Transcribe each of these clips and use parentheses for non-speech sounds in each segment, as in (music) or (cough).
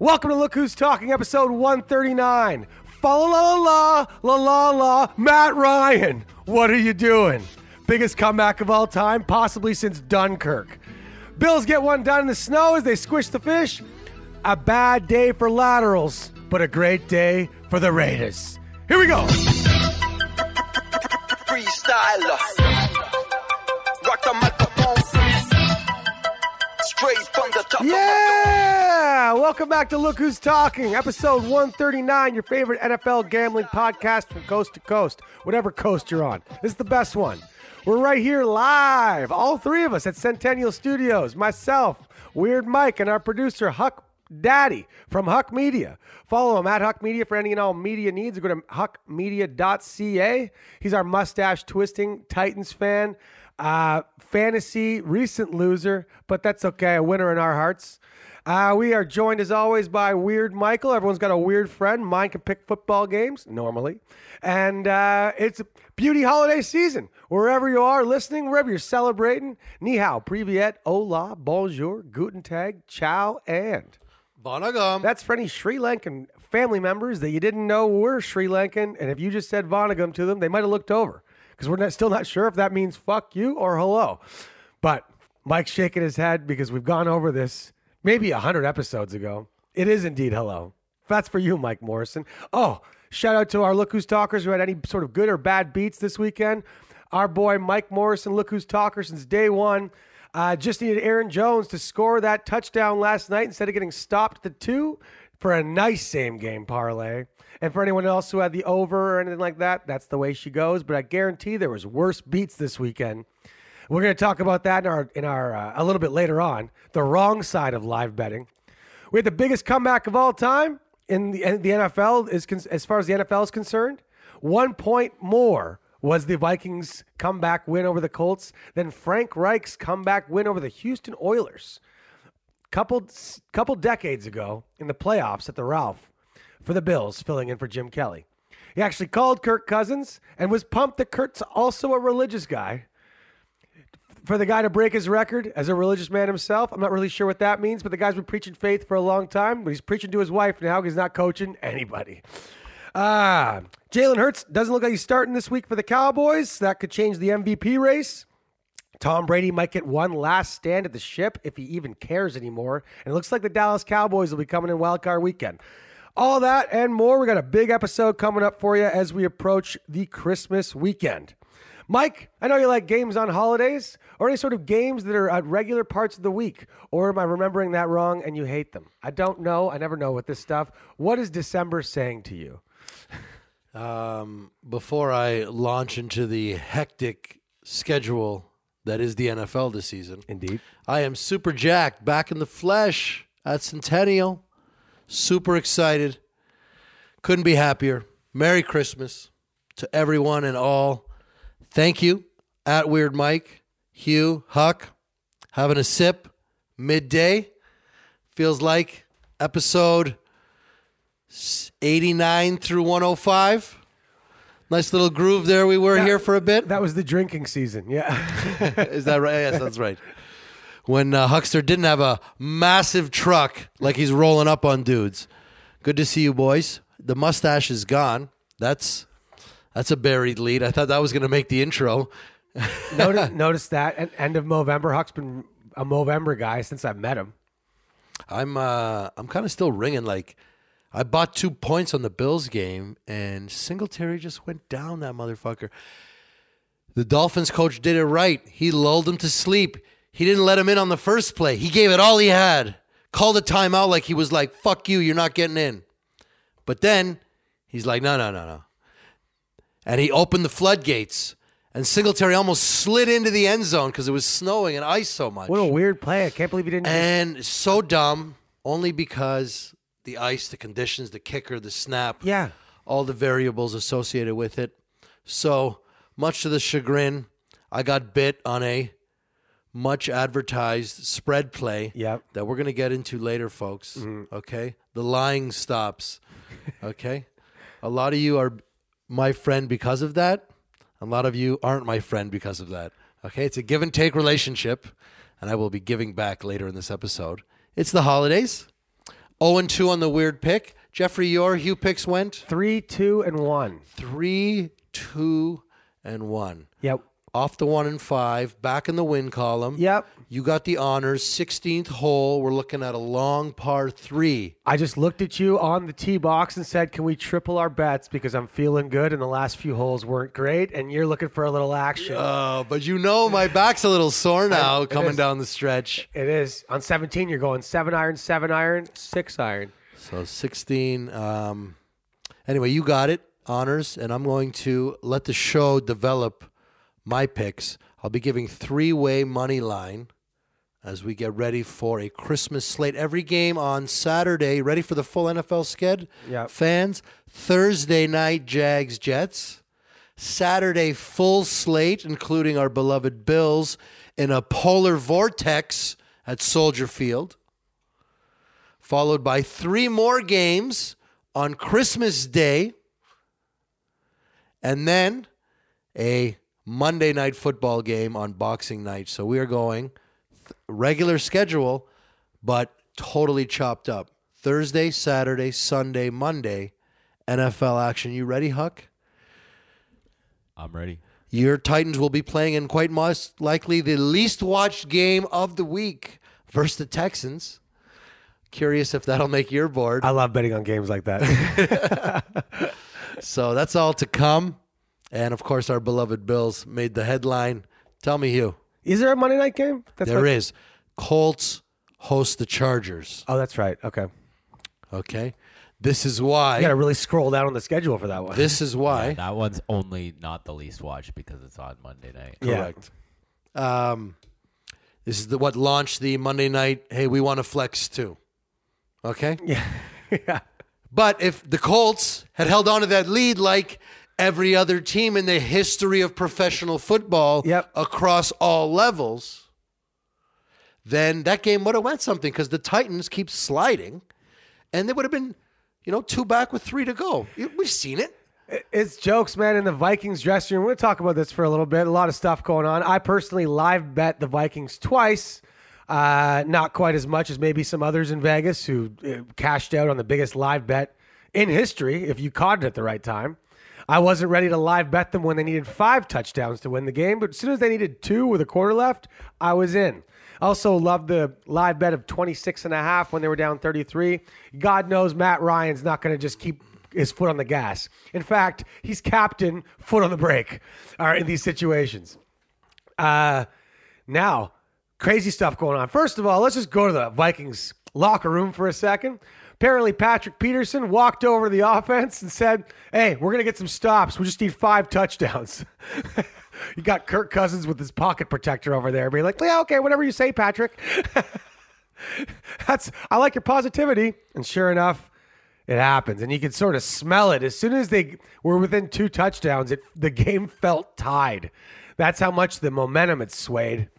Welcome to Look Who's Talking, episode 139. Fa la la la la la la, Matt Ryan. What are you doing? Biggest comeback of all time, possibly since Dunkirk. Bills get one done in the snow as they squish the fish. A bad day for laterals, but a great day for the Raiders. Here we go. freestyler. Rock the microphone. Straight from the top. Yeah! Welcome back to Look Who's Talking, episode 139, your favorite NFL gambling podcast from coast to coast, whatever coast you're on. This is the best one. We're right here live, all three of us at Centennial Studios, myself, Weird Mike, and our producer, Huck Daddy from Huck Media. Follow him at Huck Media for any and all media needs. Go to huckmedia.ca. He's our mustache twisting Titans fan. Uh, fantasy recent loser, but that's okay. A winner in our hearts. Uh, we are joined as always by Weird Michael. Everyone's got a weird friend. Mine can pick football games normally, and uh, it's beauty holiday season. Wherever you are listening, wherever you're celebrating, ni hao, privyet, hola, bonjour, guten tag, ciao, and Vanagam. that's for any Sri Lankan family members that you didn't know were Sri Lankan, and if you just said Vanagam to them, they might have looked over because we're not, still not sure if that means fuck you or hello. But Mike's shaking his head because we've gone over this maybe a hundred episodes ago. It is indeed hello. That's for you, Mike Morrison. Oh, shout out to our Look Who's Talkers who had any sort of good or bad beats this weekend. Our boy Mike Morrison, Look Who's Talker since day one. Uh, just needed Aaron Jones to score that touchdown last night instead of getting stopped the two for a nice same game parlay. And for anyone else who had the over or anything like that, that's the way she goes. But I guarantee there was worse beats this weekend. We're going to talk about that in our in our uh, a little bit later on. The wrong side of live betting. We had the biggest comeback of all time in the, in the NFL is as far as the NFL is concerned. One point more was the Vikings' comeback win over the Colts than Frank Reich's comeback win over the Houston Oilers. Couple couple decades ago in the playoffs at the Ralph for the Bills, filling in for Jim Kelly. He actually called Kirk Cousins and was pumped that Kurt's also a religious guy for the guy to break his record as a religious man himself. I'm not really sure what that means, but the guy's been preaching faith for a long time. But he's preaching to his wife now. He's not coaching anybody. Ah, Jalen Hurts doesn't look like he's starting this week for the Cowboys. That could change the MVP race. Tom Brady might get one last stand at the ship if he even cares anymore. And it looks like the Dallas Cowboys will be coming in wild card weekend. All that and more. We got a big episode coming up for you as we approach the Christmas weekend. Mike, I know you like games on holidays or any sort of games that are at regular parts of the week. Or am I remembering that wrong and you hate them? I don't know. I never know with this stuff. What is December saying to you? Um, before I launch into the hectic schedule that is the NFL this season, Indeed. I am super jacked, back in the flesh at Centennial. Super excited. Couldn't be happier. Merry Christmas to everyone and all. Thank you, at Weird Mike, Hugh, Huck, having a sip midday. Feels like episode 89 through 105. Nice little groove there. We were here for a bit. That was the drinking season. Yeah. (laughs) Is that right? Yes, that's right. When uh, Huckster didn't have a massive truck like he's rolling up on dudes. Good to see you, boys. The mustache is gone. That's that's a buried lead. I thought that was going to make the intro. notice, (laughs) notice that. And end of November. Huck's been a November guy since I met him. I'm uh, I'm kind of still ringing. Like I bought two points on the Bills game, and Singletary just went down that motherfucker. The Dolphins coach did it right. He lulled him to sleep. He didn't let him in on the first play. He gave it all he had. Called a timeout like he was like, "Fuck you, you're not getting in." But then he's like, "No, no, no, no," and he opened the floodgates. And Singletary almost slid into the end zone because it was snowing and ice so much. What a weird play. I can't believe he didn't. And so dumb, only because the ice, the conditions, the kicker, the snap, yeah. all the variables associated with it. So, much to the chagrin, I got bit on a much advertised spread play Yep. that we're going to get into later, folks. Mm-hmm. Okay? The lying stops. Okay? a lot of you are my friend because of that. A lot of you aren't my friend because of that. Okay? It's a give and take relationship, and I will be giving back later in this episode. It's the holidays. 0 and 2 on the weird pick. Jeffrey, your Hugh picks went Three, two, and one. 3, 2, and 1. Yep. Off the 1 and 5, back in the win column. Yep. You got the honors, 16th hole. We're looking at a long par 3. I just looked at you on the tee box and said, "Can we triple our bets because I'm feeling good and the last few holes weren't great and you're looking for a little action." Oh, but you know my back's a little sore (laughs) now coming is. down the stretch. It is on 17. You're going seven iron, seven iron, six iron. So 16. Um, anyway, you got it, honors, and I'm going to let the show develop my picks. I'll be giving three way money line as we get ready for a Christmas slate. Every game on Saturday, ready for the full NFL sked? Yep. Fans, Thursday night, Jags Jets. Saturday, full slate, including our beloved Bills in a polar vortex at Soldier Field followed by three more games on Christmas Day, and then a Monday night football game on Boxing Night. So we are going th- regular schedule, but totally chopped up. Thursday, Saturday, Sunday, Monday, NFL action. You ready, Huck? I'm ready. Your Titans will be playing in quite most likely the least watched game of the week versus the Texans. Curious if that'll make your board. I love betting on games like that. (laughs) So that's all to come. And of course, our beloved Bills made the headline. Tell me, Hugh. Is there a Monday night game? That's There what- is. Colts host the Chargers. Oh, that's right. Okay. Okay. This is why. I got to really scroll down on the schedule for that one. This is why. That one's only not the least watched because it's on Monday night. Yeah. Correct. Um, this is the, what launched the Monday night. Hey, we want to flex too. Okay. Yeah. (laughs) yeah. But if the Colts had held on to that lead like every other team in the history of professional football Yep. across all levels, then that game would have went something because the Titans keep sliding and they would have been, you know, two back with three to go. We've seen it. It's jokes, man. In the Vikings dressing room, we're going to talk about this for a little bit. A lot of stuff going on. I personally live bet the Vikings twice. Uh, not quite as much as maybe some others in Vegas who uh, cashed out on the biggest live bet in history if you caught it at the right time. I wasn't ready to live bet them when they needed five touchdowns to win the game, but as soon as they needed two with a quarter left, I was in. Also loved the live bet of 26 and a half when they were down 33. God knows Matt Ryan's not going to just keep his foot on the gas. In fact, he's captain, foot on the brake right, in these situations. Uh, now, crazy stuff going on. First of all, let's just go to the Vikings locker room for a second. Apparently, Patrick Peterson walked over to the offense and said, Hey, we're going to get some stops. We just need five touchdowns. (laughs) you got Kirk Cousins with his pocket protector over there, being like, Yeah, okay, whatever you say, Patrick. (laughs) That's I like your positivity. And sure enough, it happens. And you can sort of smell it. As soon as they were within two touchdowns, it the game (laughs) felt tied. That's how much the momentum had swayed.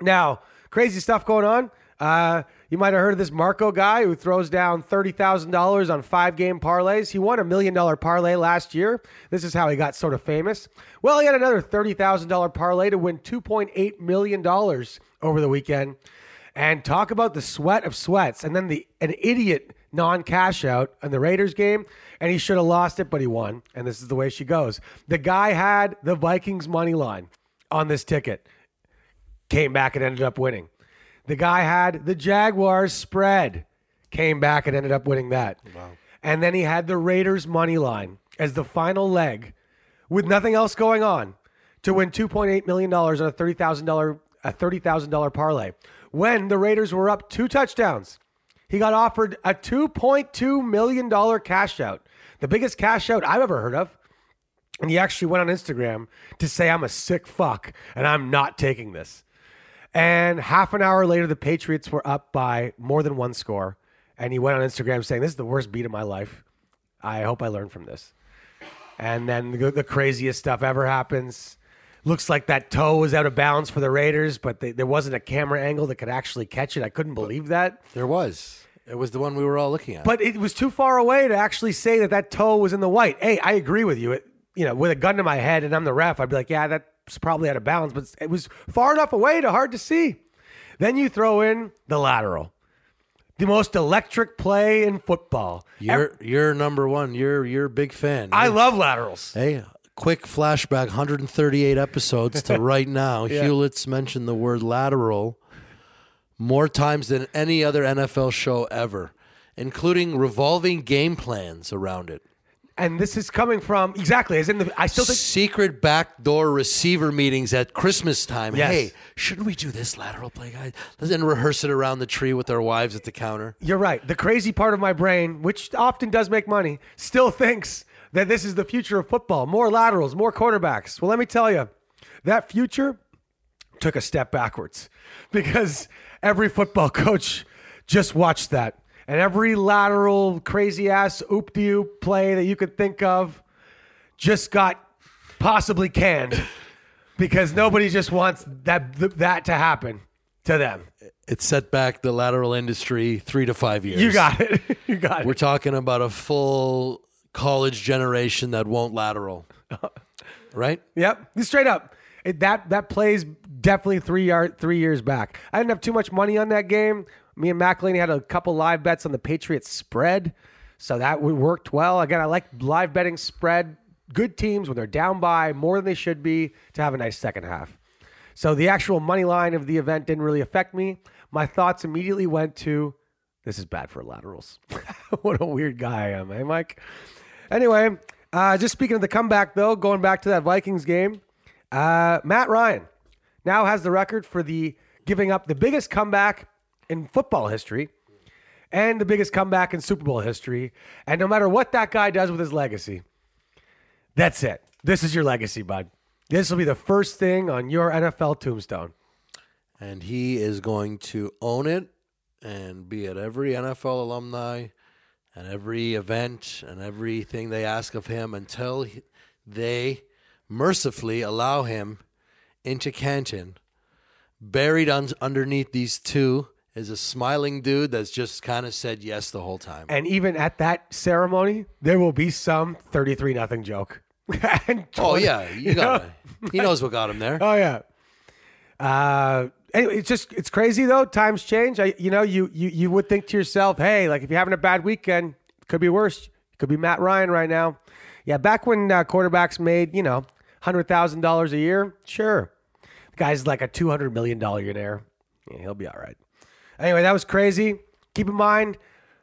Now, crazy stuff going on. Uh, you might have heard of this Marco guy who throws down $30,000 on five game parlays. He won a million dollar parlay last year. This is how he got sort of famous. Well, he had another $30,000 parlay to win $2.8 million over the weekend. And talk about the sweat of sweats. And then the an idiot non cash out in the Raiders game. And he should have lost it, but he won. And this is the way she goes. The guy had the Vikings money line on this ticket came back and ended up winning. The guy had the Jaguars spread, came back and ended up winning that. And then he had the Raiders money line as the final leg with nothing else going on to win $2.8 million on a $30,000 a $30,000 parlay. When the Raiders were up two touchdowns, he got offered a $2.2 million cash out, the biggest cash out I've ever heard of. And he actually went on Instagram to say, I'm a sick fuck and I'm not taking this. And half an hour later, the Patriots were up by more than one score. And he went on Instagram saying, This is the worst beat of my life. I hope I learned from this. And then the, the craziest stuff ever happens. Looks like that toe was out of bounds for the Raiders, but they, there wasn't a camera angle that could actually catch it. I couldn't believe that. There was. It was the one we were all looking at. But it was too far away to actually say that that toe was in the white. Hey, I agree with you. It, you know, with a gun to my head and I'm the ref, I'd be like, yeah, that's probably out of bounds. But it was far enough away to hard to see. Then you throw in the lateral. the most electric play in football. You're you're number one. You're you're a big fan. I love laterals. Hey, quick flashback 138 episodes to (laughs) right now. Yeah. Hewlett's mentioned the word lateral more times than any other NFL show ever, including revolving game plans around it. And this is coming from exactly as in the. I still think Secret backdoor receiver meetings at Christmas time. Yes. Hey, shouldn't we do this lateral play, guys? Let's then rehearse it around the tree with our wives at the counter. You're right. The crazy part of my brain, which often does make money, still thinks that this is the future of football. More laterals, more quarterbacks. Well, let me tell you, that future took a step backwards (laughs) because every football coach just watched that. And every lateral, crazy ass oop de oop play that you could think of just got possibly canned (laughs) because nobody just wants that that to happen to them. It set back the lateral industry three to five years. You got it. (laughs) You got it. We're talking about a full college generation that won't lateral. (laughs) right? Yep, straight up. It, that that plays definitely three yard three years back. I didn't have too much money on that game. Me and McElhaney had a couple live bets on the Patriots spread, so that worked well. Again, I like live betting spread. Good teams when they're down by more than they should be to have a nice second half. So the actual money line of the event didn't really affect me. My thoughts immediately went to this is bad for laterals. (laughs) what a weird guy I am, eh, Mike? Anyway, uh, just speaking of the comeback, though, going back to that Vikings game, uh, Matt Ryan now has the record for the giving up the biggest comeback in football history and the biggest comeback in Super Bowl history. And no matter what that guy does with his legacy, that's it. This is your legacy, bud. This will be the first thing on your NFL tombstone. And he is going to own it and be at every NFL alumni and every event and everything they ask of him until they mercifully allow him into Canton. Buried un- underneath these two is a smiling dude that's just kind of said yes the whole time. And even at that ceremony, there will be some 33 nothing joke. (laughs) And oh yeah, you got it. He knows what got him there. (laughs) Oh yeah. Uh, anyway, it's just it's crazy though. Times change. I, you know, you you you would think to yourself, hey, like if you're having a bad weekend, could be worse. Could be Matt Ryan right now. Yeah, back when uh, quarterbacks made you know hundred thousand dollars a year, sure. The guy's like a two hundred million dollar millionaire. Yeah, he'll be all right. Anyway, that was crazy. Keep in mind,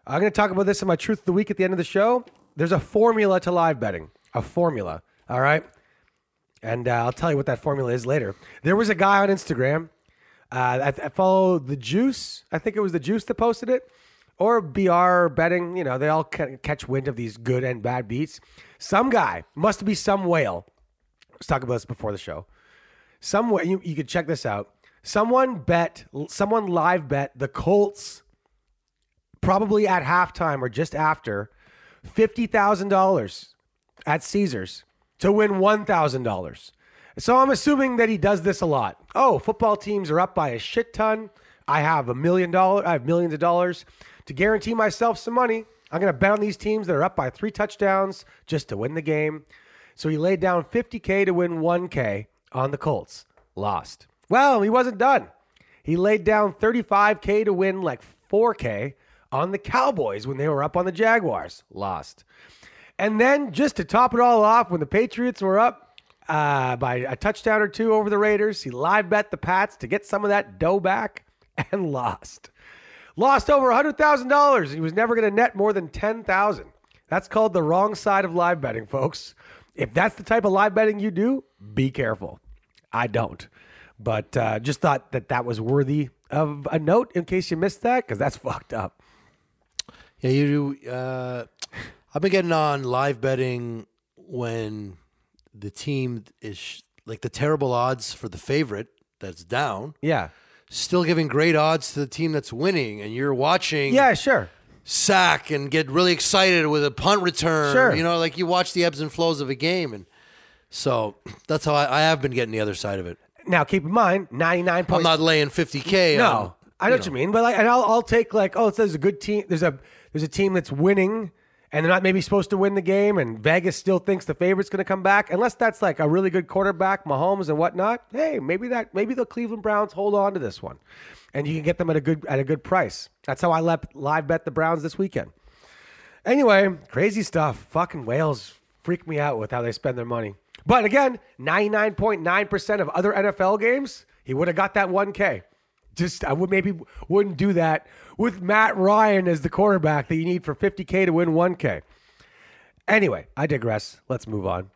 I'm going to talk about this in my truth of the week at the end of the show. There's a formula to live betting. A formula. All right. And uh, I'll tell you what that formula is later. There was a guy on Instagram. Uh, I, I follow the Juice. I think it was the Juice that posted it, or BR betting. You know, they all ca- catch wind of these good and bad beats. Some guy must be some whale. Let's talk about this before the show. Some way you, you could check this out. Someone bet, someone live bet the Colts probably at halftime or just after fifty thousand dollars at Caesars to win one thousand dollars. So I'm assuming that he does this a lot. Oh, football teams are up by a shit ton. I have a million dollar. I have millions of dollars to guarantee myself some money. I'm going to bet on these teams that are up by three touchdowns just to win the game. So he laid down 50k to win 1k on the Colts. Lost. Well, he wasn't done. He laid down 35k to win like 4k on the Cowboys when they were up on the Jaguars. Lost. And then just to top it all off, when the Patriots were up uh, by a touchdown or two over the Raiders, he live bet the Pats to get some of that dough back (laughs) and lost. Lost over $100,000. He was never going to net more than 10000 That's called the wrong side of live betting, folks. If that's the type of live betting you do, be careful. I don't. But uh, just thought that that was worthy of a note in case you missed that, because that's (laughs) fucked up. Yeah, you do. Uh, I've been getting on live betting when the team is sh- like the terrible odds for the favorite that's down, Yeah. still giving great odds to the team that's winning, and you're watching Yeah, sure. sack and get really excited with a punt return. Sure. You know, like you watch the ebbs and flows of a game, and so that's how I, I have been getting the other side of it. Now, keep in mind, 99 I'm not laying 50k. No, on, I know what you mean, but like, and I'll, I'll take like, oh, it says a good team. There's a there's a team that's winning, and they're not maybe supposed to win the game, and Vegas still thinks the favorite's going to come back, unless that's like a really good quarterback, Mahomes and whatnot. Hey, maybe that maybe the Cleveland Browns hold on to this one, and you can get them at a good at a good price. That's how I let live bet the Browns this weekend. Anyway, crazy stuff. Fucking whales freak me out with how they spend their money. But again, 99.9% of other NFL games, he would have got that 1K. Just I would maybe wouldn't do that with Matt Ryan as the quarterback that you need for 50K to win 1K. Anyway, I digress. Let's move on.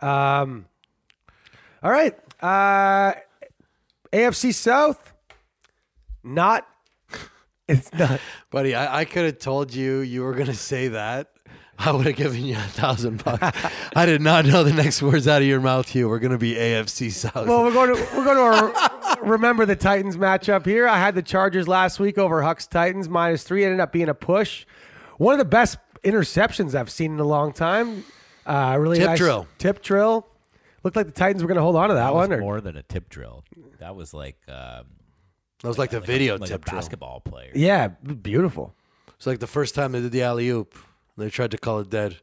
Um, all right. Uh, AFC South, not. It's not. (laughs) Buddy, I, I could have told you you were going to say that. (laughs) I would have given you a thousand bucks. I did not know the next words out of your mouth, Hugh. We're going to be AFC South. Well, we're going to we're going to remember the Titans matchup here. I had the Chargers last week over Hucks Titans minus three. Ended up being a push. One of the best interceptions I've seen in a long time. Uh, really Tip nice drill. Tip drill. Looked like the Titans were going to hold on to that, That was one. or- more than a tip drill. That was like um, that was like the like video a, like tip a drill. basketball player. yeah, beautiful. It's like the first time they did the alley oop. They tried to call it dead.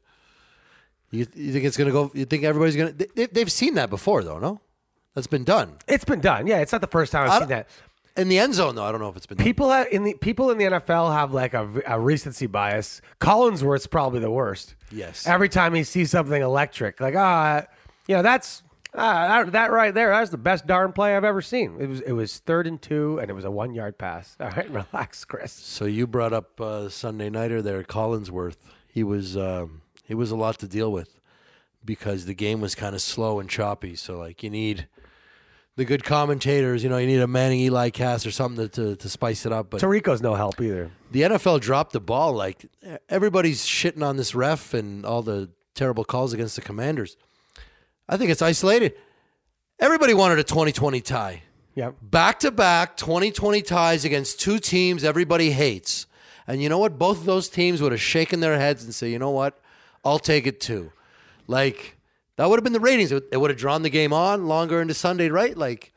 You, you think it's going to go? You think everybody's going to? They, they've seen that before, though, no? That's been done. It's been done. Yeah, it's not the first time I've seen that. In the end zone, though, I don't know if it's been done. People have, in the people in the NFL have like a, a recency bias. Collinsworth's probably the worst. Yes. Every time he sees something electric, like ah, you know that's ah, that, that right there. That's the best darn play I've ever seen. It was it was third and two, and it was a one yard pass. (laughs) All right, (laughs) relax, Chris. So you brought up uh, Sunday nighter there, Collinsworth. He was um, he was a lot to deal with because the game was kind of slow and choppy. So like you need the good commentators. You know, you need a Manning Eli cast or something to, to, to spice it up. But Tarico's no help either. the NFL dropped the ball. Like everybody's shitting on this ref and all the terrible calls against the Commanders. I think it's isolated. Everybody wanted a 2020 tie. Yep. Back to back 2020 ties against two teams everybody hates. And you know what? Both of those teams would have shaken their heads and say, you know what? I'll take it too. Like, that would have been the ratings. It would have drawn the game on longer into Sunday, right? Like,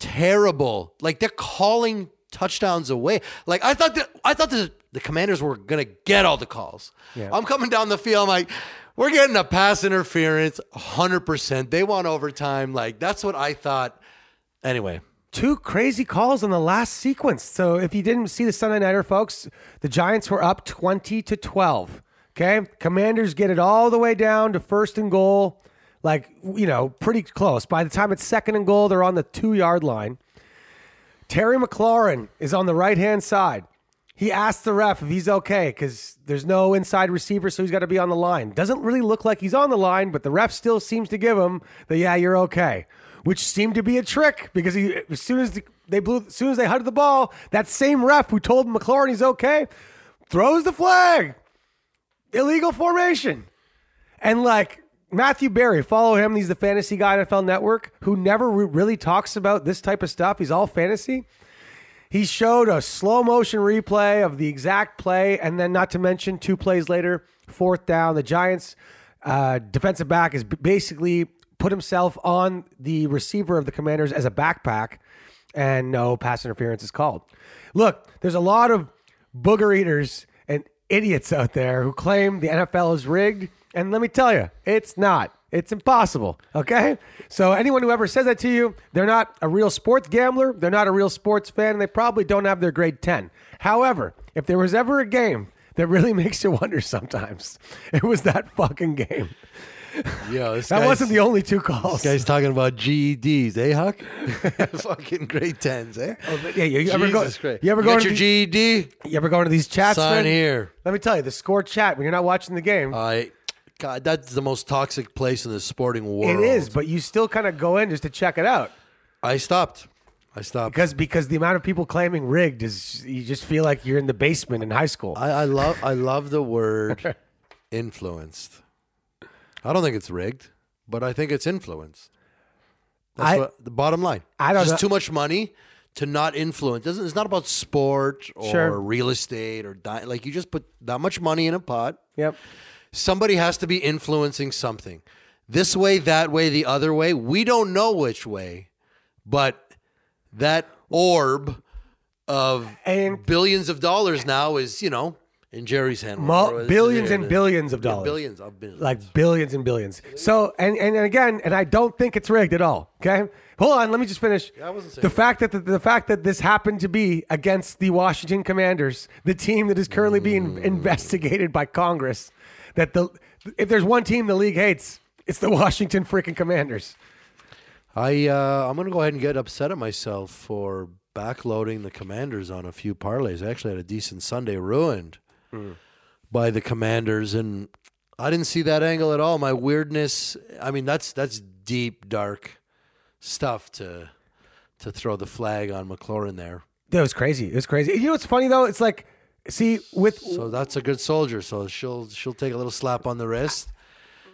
terrible. Like, they're calling touchdowns away. Like, I thought that, I thought the, the commanders were going to get all the calls. Yeah. I'm coming down the field. I'm like, we're getting a pass interference 100%. They want overtime. Like, that's what I thought. Anyway, Two crazy calls on the last sequence. So if you didn't see the Sunday nighter, folks, the Giants were up twenty to twelve. Okay, Commanders get it all the way down to first and goal, like you know, pretty close. By the time it's second and goal, they're on the two yard line. Terry McLaurin is on the right hand side. He asks the ref if he's okay because there's no inside receiver, so he's got to be on the line. Doesn't really look like he's on the line, but the ref still seems to give him the yeah, you're okay, which seemed to be a trick because he as soon as the, they blew, as soon as they huddled the ball, that same ref who told McLaurin he's okay throws the flag, illegal formation, and like Matthew Berry, follow him. He's the fantasy guy NFL Network who never re- really talks about this type of stuff. He's all fantasy. He showed a slow motion replay of the exact play, and then not to mention two plays later, fourth down. The Giants' uh, defensive back is basically put himself on the receiver of the Commanders as a backpack, and no pass interference is called. Look, there's a lot of booger eaters and idiots out there who claim the NFL is rigged, and let me tell you, it's not. It's impossible. Okay. So anyone who ever says that to you, they're not a real sports gambler. They're not a real sports fan. And they probably don't have their grade 10. However, if there was ever a game that really (laughs) makes you wonder sometimes, it was that fucking game. Yo, this That wasn't the only two calls. This guy's talking about GEDs, eh, Huck? (laughs) Fucking grade tens, eh? yeah, you, you ever go? Christ. You ever You go to your the- GED? You ever go into these chats? Sign man? here. Let me tell you, the score chat when you're not watching the game, I, God, that's the most toxic place in the sporting world. it is, but you still kind of go in just to check it out. I stopped. I stopped. Because because the amount of people claiming rigged is you just feel like you're in the basement in high school. I, I love I love the word (laughs) influenced. I don't think it's rigged, but I think it's influenced. That's I- what, the bottom line. I don't Just know- too much money to not influence. Doesn't it's not about sport or Sure. real estate or di- like you just put that much money in a pot. yep. Somebody has to be influencing something. This way, that way, the other way. We don't know which way, but that orb of And- billions of dollars now is, you know, in Jerry's hand. Mul- Or is it- billions and billions of yeah, dollars. Billions of billions. like billions and billions. So and, and and again, and I don't think it's rigged at all. Okay, hold on. Let me just finish. I wasn't saying the fact that the, the fact that this happened to be against the Washington Commanders, the team that is currently being Mm. investigated by Congress. That the if there's one team the league hates, it's the (laughs) Washington freaking Commanders. I uh, I'm gonna go ahead and get upset at myself for backloading the Commanders on a few parlays. I actually had a decent Sunday ruined by the Commanders, and I didn't see that angle at all. My weirdness. I mean, that's that's deep dark stuff to to throw the flag on McLaurin there. That was crazy. It was crazy. You know what's funny though? It's like, see, with So that's a good soldier. So she'll she'll take a little slap on the wrist.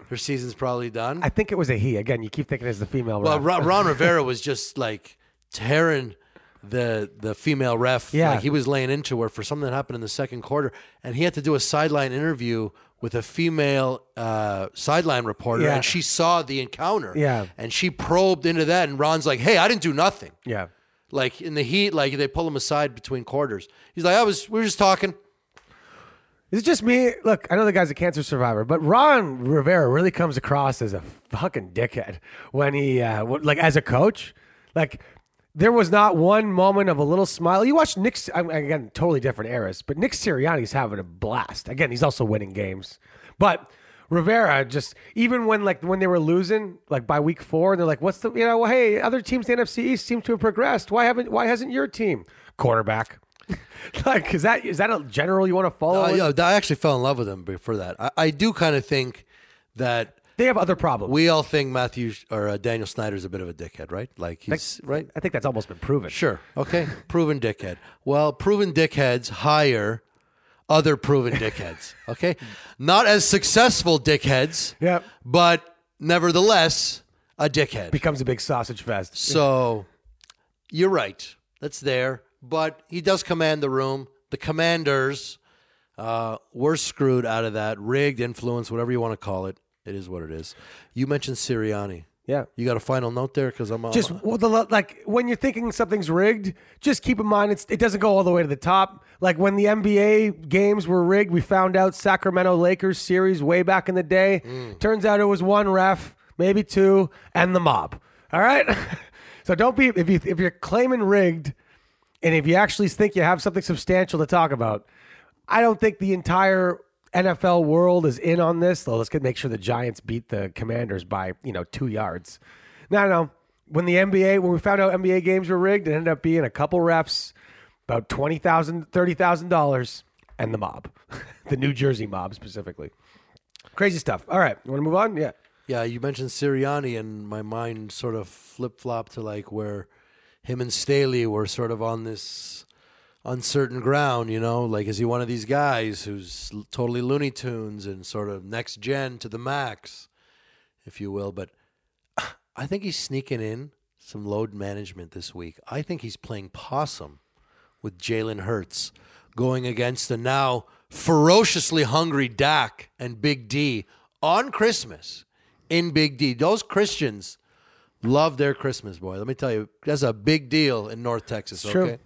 Her season's probably done. I think it was a he. Again, you keep thinking it's the female. Well. Ron, Ron (laughs) Rivera was just like tearing the the female ref. Yeah. like he was laying into her for something that happened in the second quarter, and he had to do a sideline interview with a female uh, sideline reporter, Yeah. and she saw the encounter. Yeah. and she probed into that, and Ron's like, "Hey, I didn't do nothing." yeah. Like in the heat, like they pull him aside between quarters. He's like, "I was, we were just talking." Is it just me? Look, I know the guy's a cancer survivor, but Ron Rivera really comes across as a fucking dickhead when he, uh, w- like, as a coach. Like, there was not one moment of a little smile. You watch Nick, again, totally different eras, but Nick Sirianni's having a blast. Again, he's also winning games. But Rivera just, even when, like, when they were losing, like, by week four, they're like, what's the, you know, hey, other teams the NFC East seem to have progressed. Why haven't, why hasn't your team? Quarterback. (laughs) like, is that, is that a general you want to follow? Uh, yeah, I actually fell in love with him before that. I, I do kind of think that They have other problems. we all think Matthew or uh, Daniel Snyder's a bit of a dickhead, right? Like he's right. I think that's almost been proven. Sure. Okay. proven dickhead. Well, proven dickheads hire other proven dickheads. (laughs) Okay. Not as successful dickheads. Yep. But nevertheless, a dickhead. Becomes a big sausage fest. So you're right. That's there. But he does command the room. The commanders uh, were screwed out of that. Rigged, influence, whatever you want to call it. It is what it is. You mentioned Sirianni. Yeah. You got a final note there? Because I'm Just well, the, like when you're thinking something's rigged, just keep in mind it's, it doesn't go all the way to the top. Like when the NBA games were rigged, we found out Sacramento Lakers series way back in the day. Mm. Turns out it was one ref, maybe two, and the mob. All right, (laughs) so don't be if you if you're claiming rigged, and if you actually think you have something substantial to talk about, I don't think the entire NFL world is in on this. Though let's get make sure the Giants beat the Commanders by you know two yards. No, no. When the NBA, when we found out NBA games were rigged, it ended up being a couple refs, about twenty thousand, thirty thousand dollars, and the mob, (laughs) the New Jersey mob specifically. Crazy stuff. All right, you want to move on? Yeah. Yeah, you mentioned Sirianni, and my mind sort of flip flopped to like where him and Staley were sort of on this uncertain ground. You know, like is he one of these guys who's totally Looney Tunes and sort of next gen to the max, if you will? But (sighs) I think he's sneaking in some load management this week. I think he's playing possum with Jalen Hurts going against the now ferociously hungry Dak and Big D on Christmas in Big D. Those Christians love their Christmas, boy. Let me tell you, that's a big deal in North Texas, true. okay?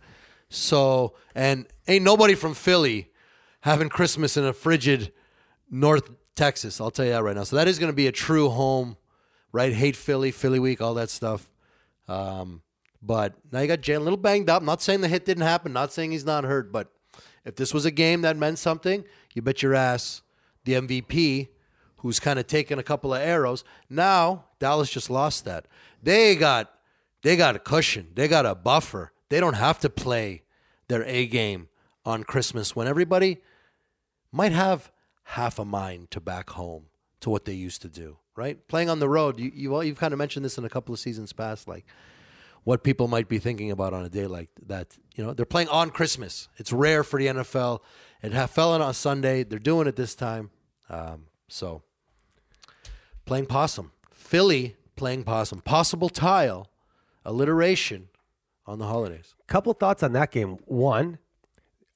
So, and ain't nobody from Philly having Christmas in a frigid North Texas. I'll tell you that right now. So that is going to be a true home, right? Hate Philly, Philly week, all that stuff. Um, but now you got Jalen a little banged up. Not saying the hit didn't happen. Not saying he's not hurt. But if this was a game that meant something, you bet your ass the MVP, who's kind of taken a couple of arrows. Now Dallas just lost that. They got they got a cushion. They got a buffer. They don't have to play their A game on Christmas when everybody might have half a mind to back home to what they used to do. Right, playing on the road. You you well, you've kind of mentioned this in a couple of seasons past, like what people might be thinking about on a day like that. You know, they're playing on Christmas. It's rare for the NFL. It fell on a Sunday. They're doing it this time. Um, so, playing possum. Philly playing possum. Possible tile, alliteration on the holidays. Couple thoughts on that game. One,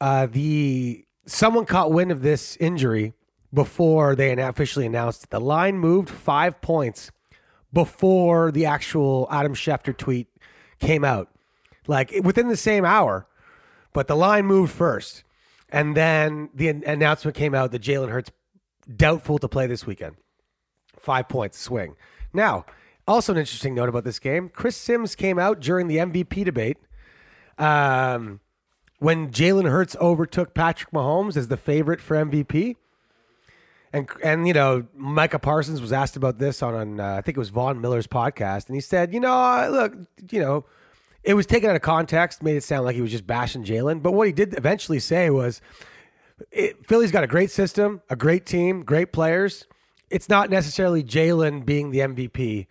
uh, the someone caught wind of this injury before they officially announced it. The line moved five points before the actual Adam Schefter tweet came out, like within the same hour. But the line moved first. And then the an- announcement came out that Jalen Hurts doubtful to play this weekend. Five points swing. Now, also an interesting note about this game: Chris Sims came out during the MVP debate um, when Jalen Hurts overtook Patrick Mahomes as the favorite for MVP. And and you know, Micah Parsons was asked about this on, on uh, I think it was Von Miller's podcast, and he said, you know, uh, look, you know, it was taken out of context, made it sound like he was just bashing Jalen. But what he did eventually say was, it, Philly's got a great system, a great team, great players. It's not necessarily Jalen being the MVP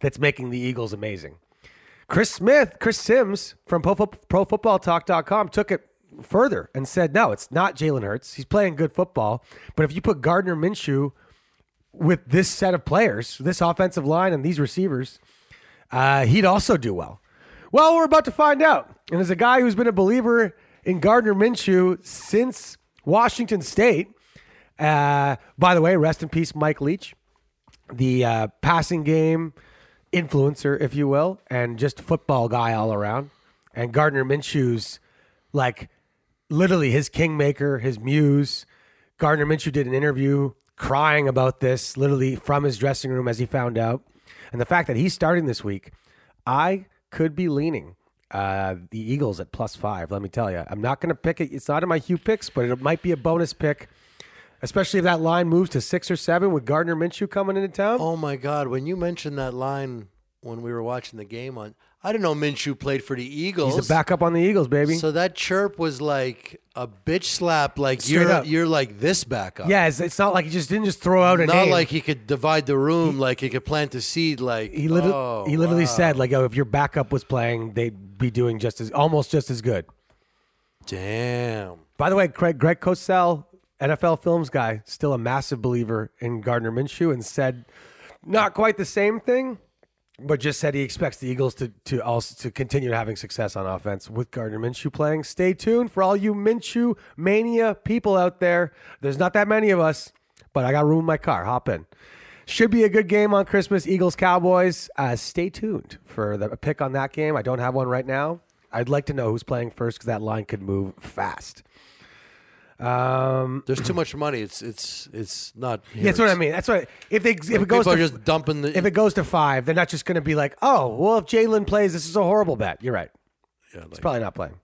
that's making the Eagles amazing. Chris Smith, Chris Sims from Pro, ProFootballTalk.com took it further and said, no, it's not Jalen Hurts. He's playing good football. But if you put Gardner Minshew with this set of players, this offensive line, and these receivers, uh, he'd also do well. Well, we're about to find out. And as a guy who's been a believer in Gardner Minshew since Washington State, uh, by the way, rest in peace, Mike Leach, the uh, passing game influencer, if you will, and just football guy all around. And Gardner Minshew's like literally his kingmaker, his muse. Gardner Minshew did an interview crying about this, literally from his dressing room as he found out. And the fact that he's starting this week, I could be leaning uh, the Eagles at plus five. Let me tell you, I'm not going to pick it. It's not in my Hugh picks, but it might be a bonus pick, especially if that line moves to six or seven with Gardner Minshew coming into town. Oh my God! When you mentioned that line when we were watching the game on, I didn't know Minshew played for the Eagles. He's the backup on the Eagles, baby. So that chirp was like a bitch slap. Like Straight you're up. you're like this backup. yeah, it's, it's not like he just didn't just throw out a Not name. like he could divide the room, like he could plant a seed. Like he literally, oh, he literally wow. said, like, oh, if your backup was playing, they'd be doing just as, almost just as good. "Damn." By the way, Greg, Greg Cosell, NFL Films guy, still a massive believer in Gardner Minshew, and said not quite the same thing, but just said he expects the Eagles to to also to continue having success on offense with Gardner Minshew playing. Stay tuned for all you Minshew mania people out there. There's not that many of us, but I got room in my car. Hop in. Should be a good game on Christmas. Eagles Cowboys. Uh, stay tuned for the pick on that game. I don't have one right now. I'd like to know who's playing first because that line could move fast. Um, There's too much money. It's it's it's not. yeah, that's what I mean. That's what if they if it goes People to are just dumping the. if it goes to five, they're not just going to be like, oh, well, if Jalen plays, this is a horrible bet. You're right. yeah, It's probably not playing.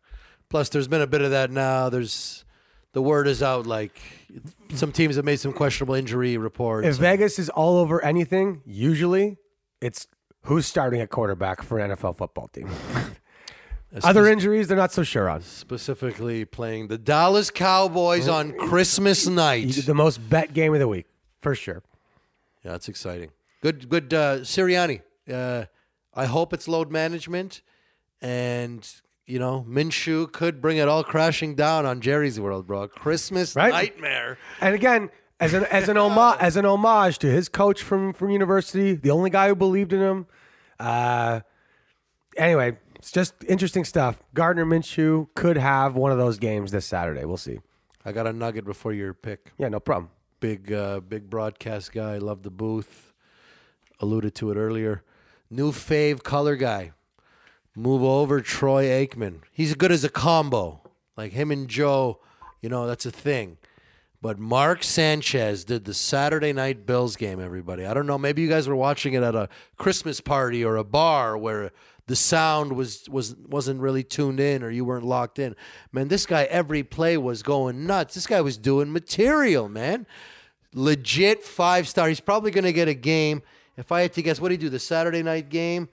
plus, there's been a bit of that now. There's the word is out. Like some teams have made some questionable injury reports. If Vegas is all over anything, usually it's who's starting at quarterback for an NFL football team. (laughs) Other injuries, they're not so sure on. specifically playing the Dallas Cowboys on Christmas night. The most bet game of the week, for sure. Yeah, that's exciting. Good, good. Uh, Sirianni. Uh, I hope it's load management, and you know Minshew could bring it all crashing down on Jerry's World, bro. Christmas Right. nightmare. And again, as an as an homage (laughs) as an homage to his coach from from university, the only guy who believed in him. Uh, anyway, it's just interesting stuff. Gardner Minshew could have one of those games this Saturday. We'll see. I got a nugget before your pick. Yeah, no problem. Big, uh, big broadcast guy. Love the booth. Alluded to it earlier. New fave color guy. Move over Troy Aikman. He's good as a combo. Like him and Joe, you know, that's a thing. But Mark Sanchez did the Saturday night Bills game, everybody. I don't know, maybe you guys were watching it at a Christmas party or a bar where the sound was was wasn't really tuned in or you weren't locked in. Man, this guy every play was going nuts. This guy was doing material, man. Legit five star. He's probably going to get a game. If I had to guess, what he do? The Saturday night game?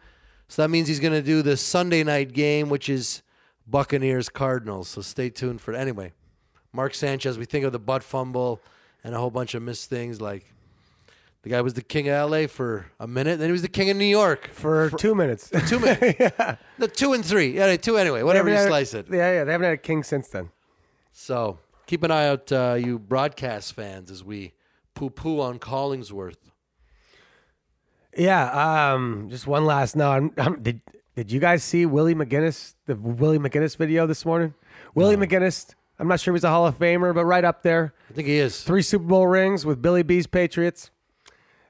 So that means he's going to do the Sunday night game, which is Buccaneers Cardinals. So stay tuned for anyway. Mark Sanchez, we think of the butt fumble and a whole bunch of missed things. Like the guy was the king of LA for a minute, then he was the king of New York For, two minutes. (laughs) two minutes. (laughs) The two and three. Yeah, two anyway. Whatever you slice it. Yeah, yeah. They haven't had a king since then. So keep an eye out, uh, you broadcast fans, as we poo poo on Collinsworth. Yeah. Um. Just one last. No. I'm, I'm, did Did you guys see Willie McGinest? The Willie McGinest video this morning. Willie McGinest. I'm not sure if he's a Hall of Famer, but right up there. I think he is. Three Super Bowl rings with Billy B's Patriots.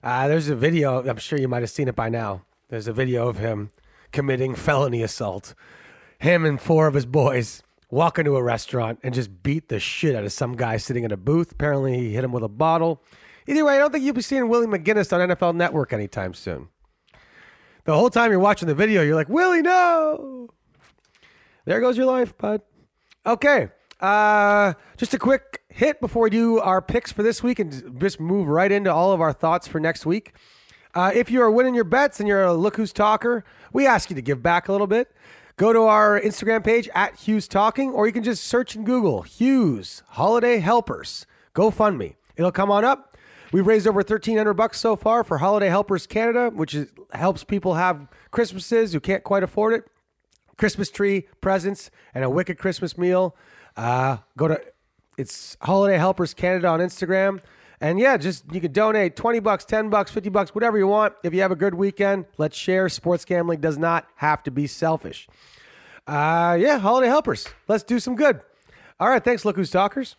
Uh, there's a video. I'm sure you might have seen it by now. There's a video of him committing felony assault. Him and four of his boys walk into a restaurant and just beat the shit out of some guy sitting in a booth. Apparently, he hit him with a bottle. Either way, I don't think you'll be seeing Willie McGinest on NFL Network anytime soon. The whole time you're watching the video, you're like, Willie, no. There goes your life, bud. Okay. Uh, just a quick hit before we do our picks for this week and just move right into all of our thoughts for next week. Uh, if you are winning your bets and you're a look who's talker, we ask you to give back a little bit. Go to our Instagram page at Hughes Talking, or you can just search in Google Hughes Holiday Helpers GoFundMe. It'll come on up. We've raised over thirteen hundred bucks so far for Holiday Helpers Canada, which is, helps people have Christmases who can't quite afford it. Christmas tree, presents, and a wicked Christmas meal. Uh, go to it's Holiday Helpers Canada on Instagram. And yeah, just you can donate 20 bucks, 10 bucks, 50 bucks, whatever you want. If you have a good weekend, let's share. Sports gambling does not have to be selfish. Uh, yeah, Holiday Helpers. Let's do some good. All right, thanks, Look Who's Talkers.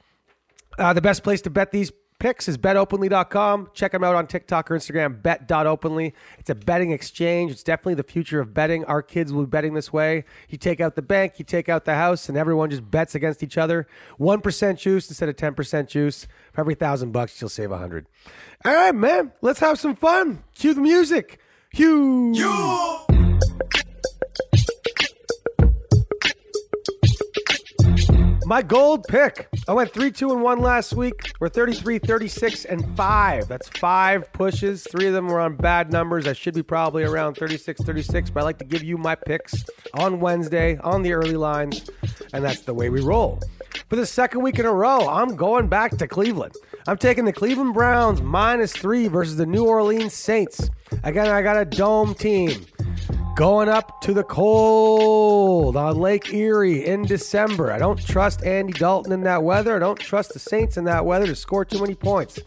Uh, the best place to bet these picks is betopenly.com. Check them out on TikTok or Instagram, bet.openly. It's a betting exchange. It's definitely the future of betting. Our kids will be betting this way. You take out the bank, you take out the house, and everyone just bets against each other. 1% juice instead of 10% juice. For every thousand bucks, you'll save a 100. All right, man, let's have some fun. Cue the music. Hugh. My gold pick. I went 3 2 and 1 last week. We're 33, 36, and 5. That's five pushes. Three of them were on bad numbers. I should be probably around 36, 36, but I like to give you my picks on Wednesday on the early lines, and that's the way we roll. For the second week in a row, I'm going back to Cleveland. I'm taking the Cleveland Browns minus three versus the New Orleans Saints. Again, I got a dome team going up to the cold on Lake Erie in December. I don't trust Andy Dalton in that weather. I don't trust the Saints in that weather to score too many points.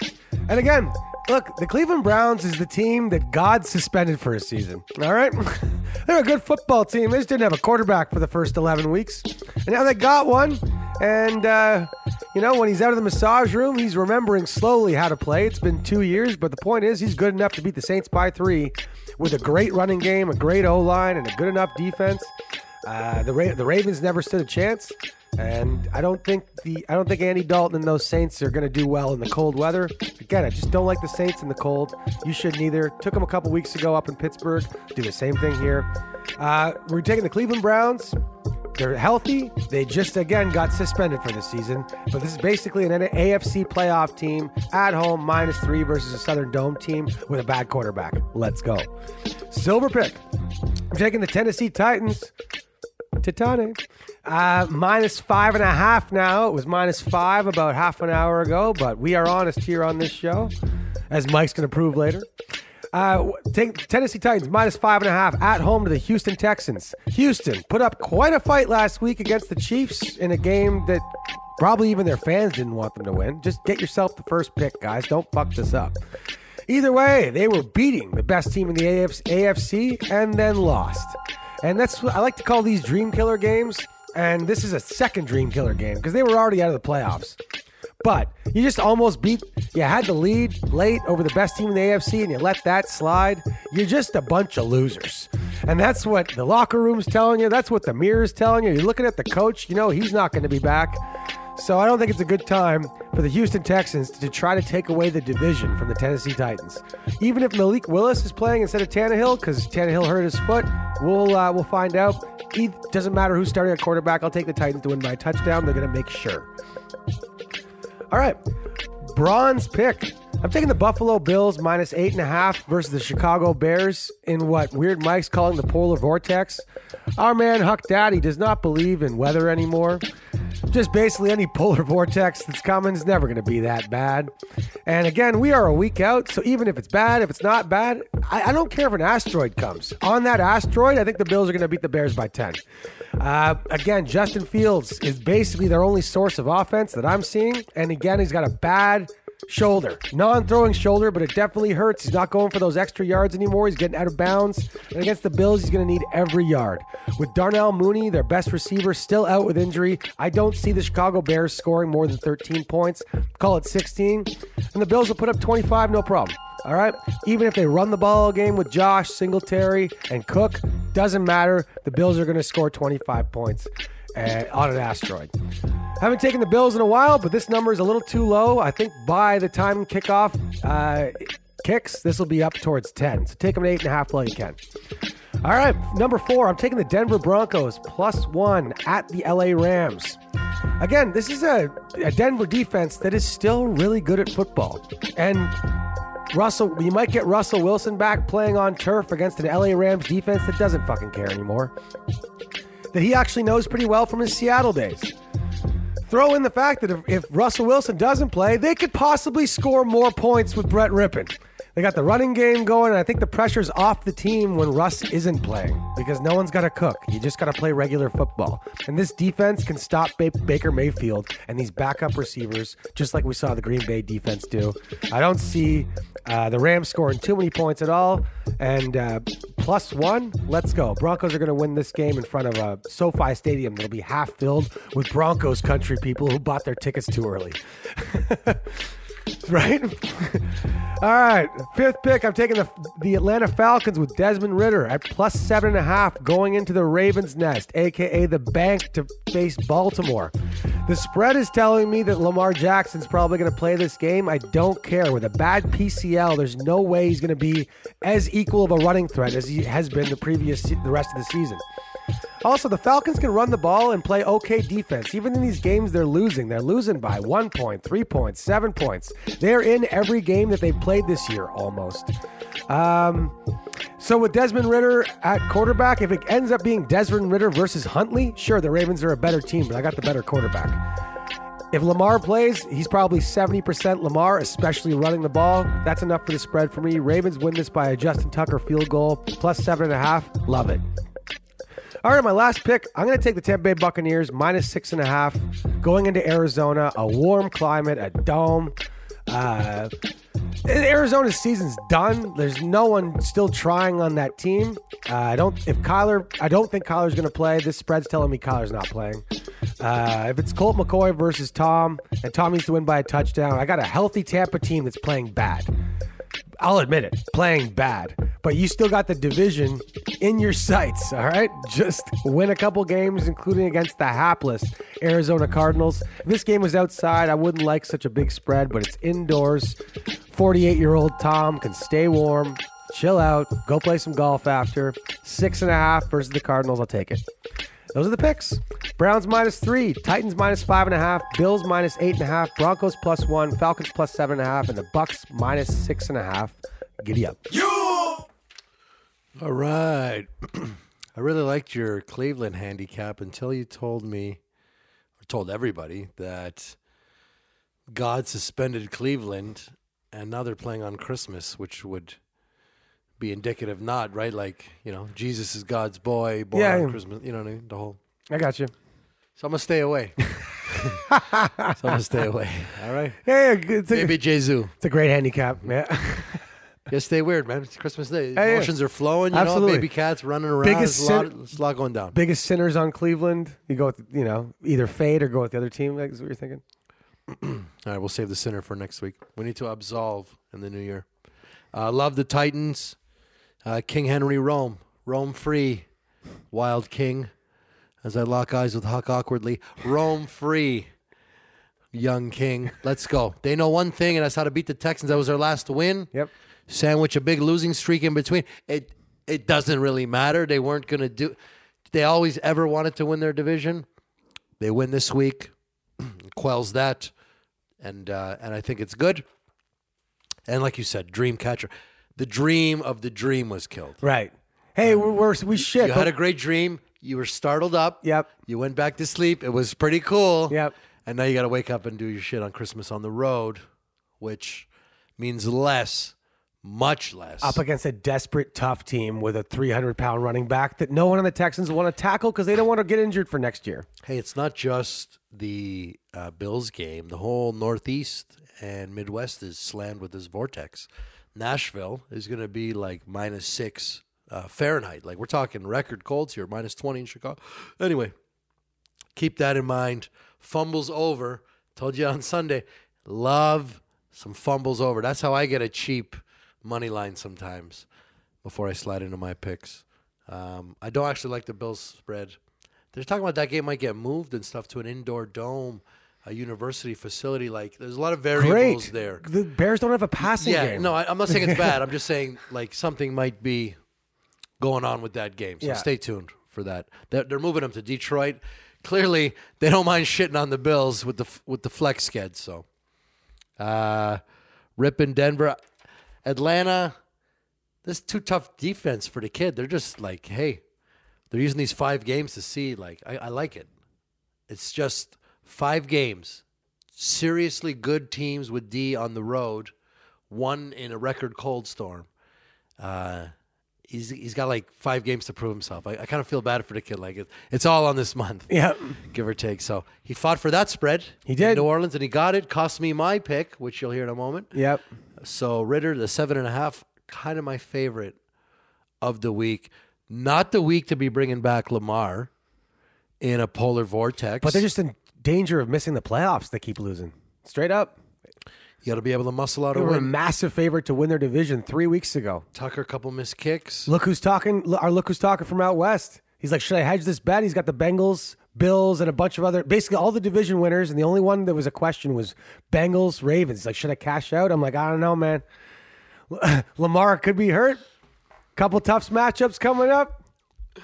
And again, look, the Cleveland Browns is the team that God suspended for a season. All right? (laughs) They're a good football team. They just didn't have a quarterback for the first 11 weeks. And now they got one. And, uh, you know, when he's out of the massage room, he's remembering slowly how to play. It's been two years, but the point is, he's good enough to beat the Saints by three with a great running game, a great O line, and a good enough defense. Uh, the Ra- the Ravens never stood a chance, and I don't think the I don't think Andy Dalton and those Saints are going to do well in the cold weather. Again, I just don't like the Saints in the cold. You shouldn't either. Took them a couple weeks ago up in Pittsburgh. Do the same thing here. Uh, we're taking the Cleveland Browns. They're healthy. They just again got suspended for the season, but this is basically an AFC playoff team at home, minus three versus a Southern Dome team with a bad quarterback. Let's go. Silver pick. I'm taking the Tennessee Titans. Titane. Uh, minus five and a half now. It was minus five about half an hour ago, but we are honest here on this show, as Mike's going to prove later. Uh, take Tennessee Titans minus five and a half at home to the Houston Texans. Houston put up quite a fight last week against the Chiefs in a game that probably even their fans didn't want them to win. Just get yourself the first pick, guys. Don't fuck this up. Either way, they were beating the best team in the AFC and then lost. And that's what I like to call these dream killer games. And this is a second dream killer game because they were already out of the playoffs. But you just almost beat, you had the lead late over the best team in the AFC and you let that slide. You're just a bunch of losers. And that's what the locker room's telling you. That's what the mirror's telling you. You're looking at the coach, you know he's not going to be back. So I don't think it's a good time for the Houston Texans to try to take away the division from the Tennessee Titans. Even if Malik Willis is playing instead of Tannehill, because Tannehill hurt his foot, we'll uh, we'll find out. It doesn't matter who's starting at quarterback. I'll take the Titans to win by a touchdown. They're going to make sure. All right, bronze pick. I'm taking the Buffalo Bills minus eight and a half versus the Chicago Bears in what Weird Mike's calling the polar vortex. Our man Huck Daddy does not believe in weather anymore. Just basically any polar vortex that's coming is never going to be that bad. And again, we are a week out, so even if it's bad, if it's not bad, I, I don't care if an asteroid comes. On that asteroid, I think the Bills are going to beat the Bears by 10. Uh, again, Justin Fields is basically their only source of offense that I'm seeing. And again, he's got a bad shoulder, non throwing shoulder, but it definitely hurts. He's not going for those extra yards anymore. He's getting out of bounds. And against the Bills, he's going to need every yard. With Darnell Mooney, their best receiver, still out with injury, I don't see the Chicago Bears scoring more than 13 points. Call it 16. And the Bills will put up 25, no problem. All right. Even if they run the ball game with Josh, Singletary, and Cook, doesn't matter. The Bills are going to score 25 points. Uh, on an asteroid. Haven't taken the Bills in a while, but this number is a little too low. I think by the time kickoff uh, kicks, this will be up towards 10. So take them at 8.5 while you can. All right, number four, I'm taking the Denver Broncos plus one at the LA Rams. Again, this is a, a Denver defense that is still really good at football. And Russell, you might get Russell Wilson back playing on turf against an LA Rams defense that doesn't fucking care anymore. That he actually knows pretty well from his Seattle days. Throw in the fact that if, if Russell Wilson doesn't play, they could possibly score more points with Brett Rypien. They got the running game going, and I think the pressure's off the team when Russ isn't playing because no one's got to cook. You just got to play regular football. And this defense can stop ba- Baker Mayfield and these backup receivers, just like we saw the Green Bay defense do. I don't see uh, the Rams scoring too many points at all. And uh, plus one, let's go. Broncos are going to win this game in front of a SoFi Stadium that'll be half filled with Broncos country people who bought their tickets too early. (laughs) (laughs) right? All right, fifth pick. I'm taking the the Atlanta Falcons with Desmond Ridder at plus seven and a half, going into the Ravens' nest, aka the bank, to face Baltimore. The spread is telling me that Lamar Jackson's probably going to play this game. I don't care. With a bad PCL, there's no way he's going to be as equal of a running threat as he has been the previous the rest of the season. Also, the Falcons can run the ball and play okay defense. Even in these games they're losing, they're losing by one point, three points, seven points. They're in every game that they've played this year almost. Um, so with Desmond Ridder at quarterback, if it ends up being Desmond Ridder versus Huntley, sure, the Ravens are a better team, but I got the better quarterback. If Lamar plays, he's probably 70% Lamar, especially running the ball. That's enough for the spread for me. Ravens win this by a Justin Tucker field goal, plus seven and a half. Love it. All right, my last pick. I'm going to take the Tampa Bay Buccaneers minus six and a half, going into Arizona, a warm climate, a dome. Uh, Arizona's season's done. There's no one still trying on that team. Uh, I don't. If Kyler, I don't think Kyler's going to play. This spread's telling me Kyler's not playing. Uh, if it's Colt McCoy versus Tom, and Tom needs to win by a touchdown, I got a healthy Tampa team that's playing bad. I'll admit it, playing bad. But you still got the division in your sights, all right? Just win a couple games, including against the hapless Arizona Cardinals. This game was outside, I wouldn't like such a big spread, but it's indoors. 48 year old Tom can stay warm, chill out, go play some golf after. Six and a half versus the Cardinals, I'll take it. Those are the picks. Browns minus three, Titans minus five and a half, Bills minus eight and a half, Broncos plus one, Falcons plus seven and a half, and the Bucks minus six and a half. Giddy up. You. All right. (clears throat) I really liked your Cleveland handicap until you told me, or told everybody, that God suspended Cleveland and now they're playing on Christmas, which would be indicative, not, right? Like, you know, Jesus is God's boy, born Yeah, on. Christmas, you know what I mean? The whole. I got you. So I'm to stay away. (laughs) so I'm to stay away. All right. Yeah, yeah it's, a, Baby Jesu. it's a great handicap. Yeah. (laughs) Yeah, stay weird, man. It's Christmas Day. Yeah, yeah. Emotions are flowing. You Absolutely. know, baby cats running around. Biggest There's a, lot, sin- a lot going down. Biggest sinners on Cleveland. You go with, you know, either fade or go with the other team. That's what you're thinking. (clears throat) All right, we'll save the sinner for next week. We need to absolve in the new year. Uh, love the Titans. Uh, King Henry Rome. Rome free. Wild King. As I lock eyes with Huck awkwardly. Rome free. Young King. Let's go. They know one thing, and that's how to beat the Texans. That was their last win. Yep. Sandwich a big losing streak in between. It it doesn't really matter. They weren't going to do. They always ever wanted to win their division. They win this week. (clears throat) quells that, and uh, and I think it's good. And like you said, dream catcher, the dream of the dream was killed. Right. Hey, we're, we're we shit. You but- had a great dream. You were startled up. Yep. You went back to sleep. It was pretty cool. Yep. And now you got to wake up and do your shit on Christmas on the road, which means less, much less. up against a desperate, tough team with a 300 pound running back that no one on the Texans want to tackle because they don't want to get injured for next year. Hey, it's not just the uh, Bills game. The whole Northeast and Midwest is slammed with this vortex. Nashville is going to be like minus six uh, Fahrenheit. Like we're talking record colds here, minus 20 in Chicago. Anyway, keep that in mind. Fumbles over. Told you on Sunday. Love some fumbles over. That's how I get a cheap money line sometimes before I slide into my picks. Um, I don't actually like the Bills spread. they're talking about that game might get moved and stuff to an indoor dome, a university facility. Like there's a lot of variables Great. there. The Bears don't have a passing Yeah, game. no, I, I'm not saying it's bad. (laughs) I'm just saying like something might be going on with that game. So Yeah. stay tuned for that. They're, they're moving them to Detroit. Clearly, they don't mind shitting on the Bills with the with the flex sked. So, uh, Rip in Denver, Atlanta. This is too tough defense for the kid. They're just like, hey, they're using these five games to see. Like, I, I like it. It's just five games. Seriously good teams with D on the road. One in a record cold storm. Uh, he's he's got like five games to prove himself. I, I kind of feel bad for the kid. Like it, it's all on this month, (laughs) Yeah. give or take. So he fought for that spread. He in did. New Orleans, and he got it. Cost me my pick, which you'll hear in a moment. Yep. So Ridder, the seven and a half, kind of my favorite of the week. Not the week to be bringing back Lamar in a polar vortex. But they're just in danger of missing the playoffs. They keep losing. Straight up. you got to be able to muscle out They a were a win. massive favorite to win their division three weeks ago. Tucker, a couple missed kicks. Look who's talking. Our look who's talking from out west. He's like, should I hedge this bet? He's got the Bengals, Bills, and a bunch of other, basically all the division winners. And the only one that was a question was Bengals, Ravens. He's like, should I cash out? I'm like, I don't know, man. (laughs) Lamar could be hurt. Couple tough matchups coming up.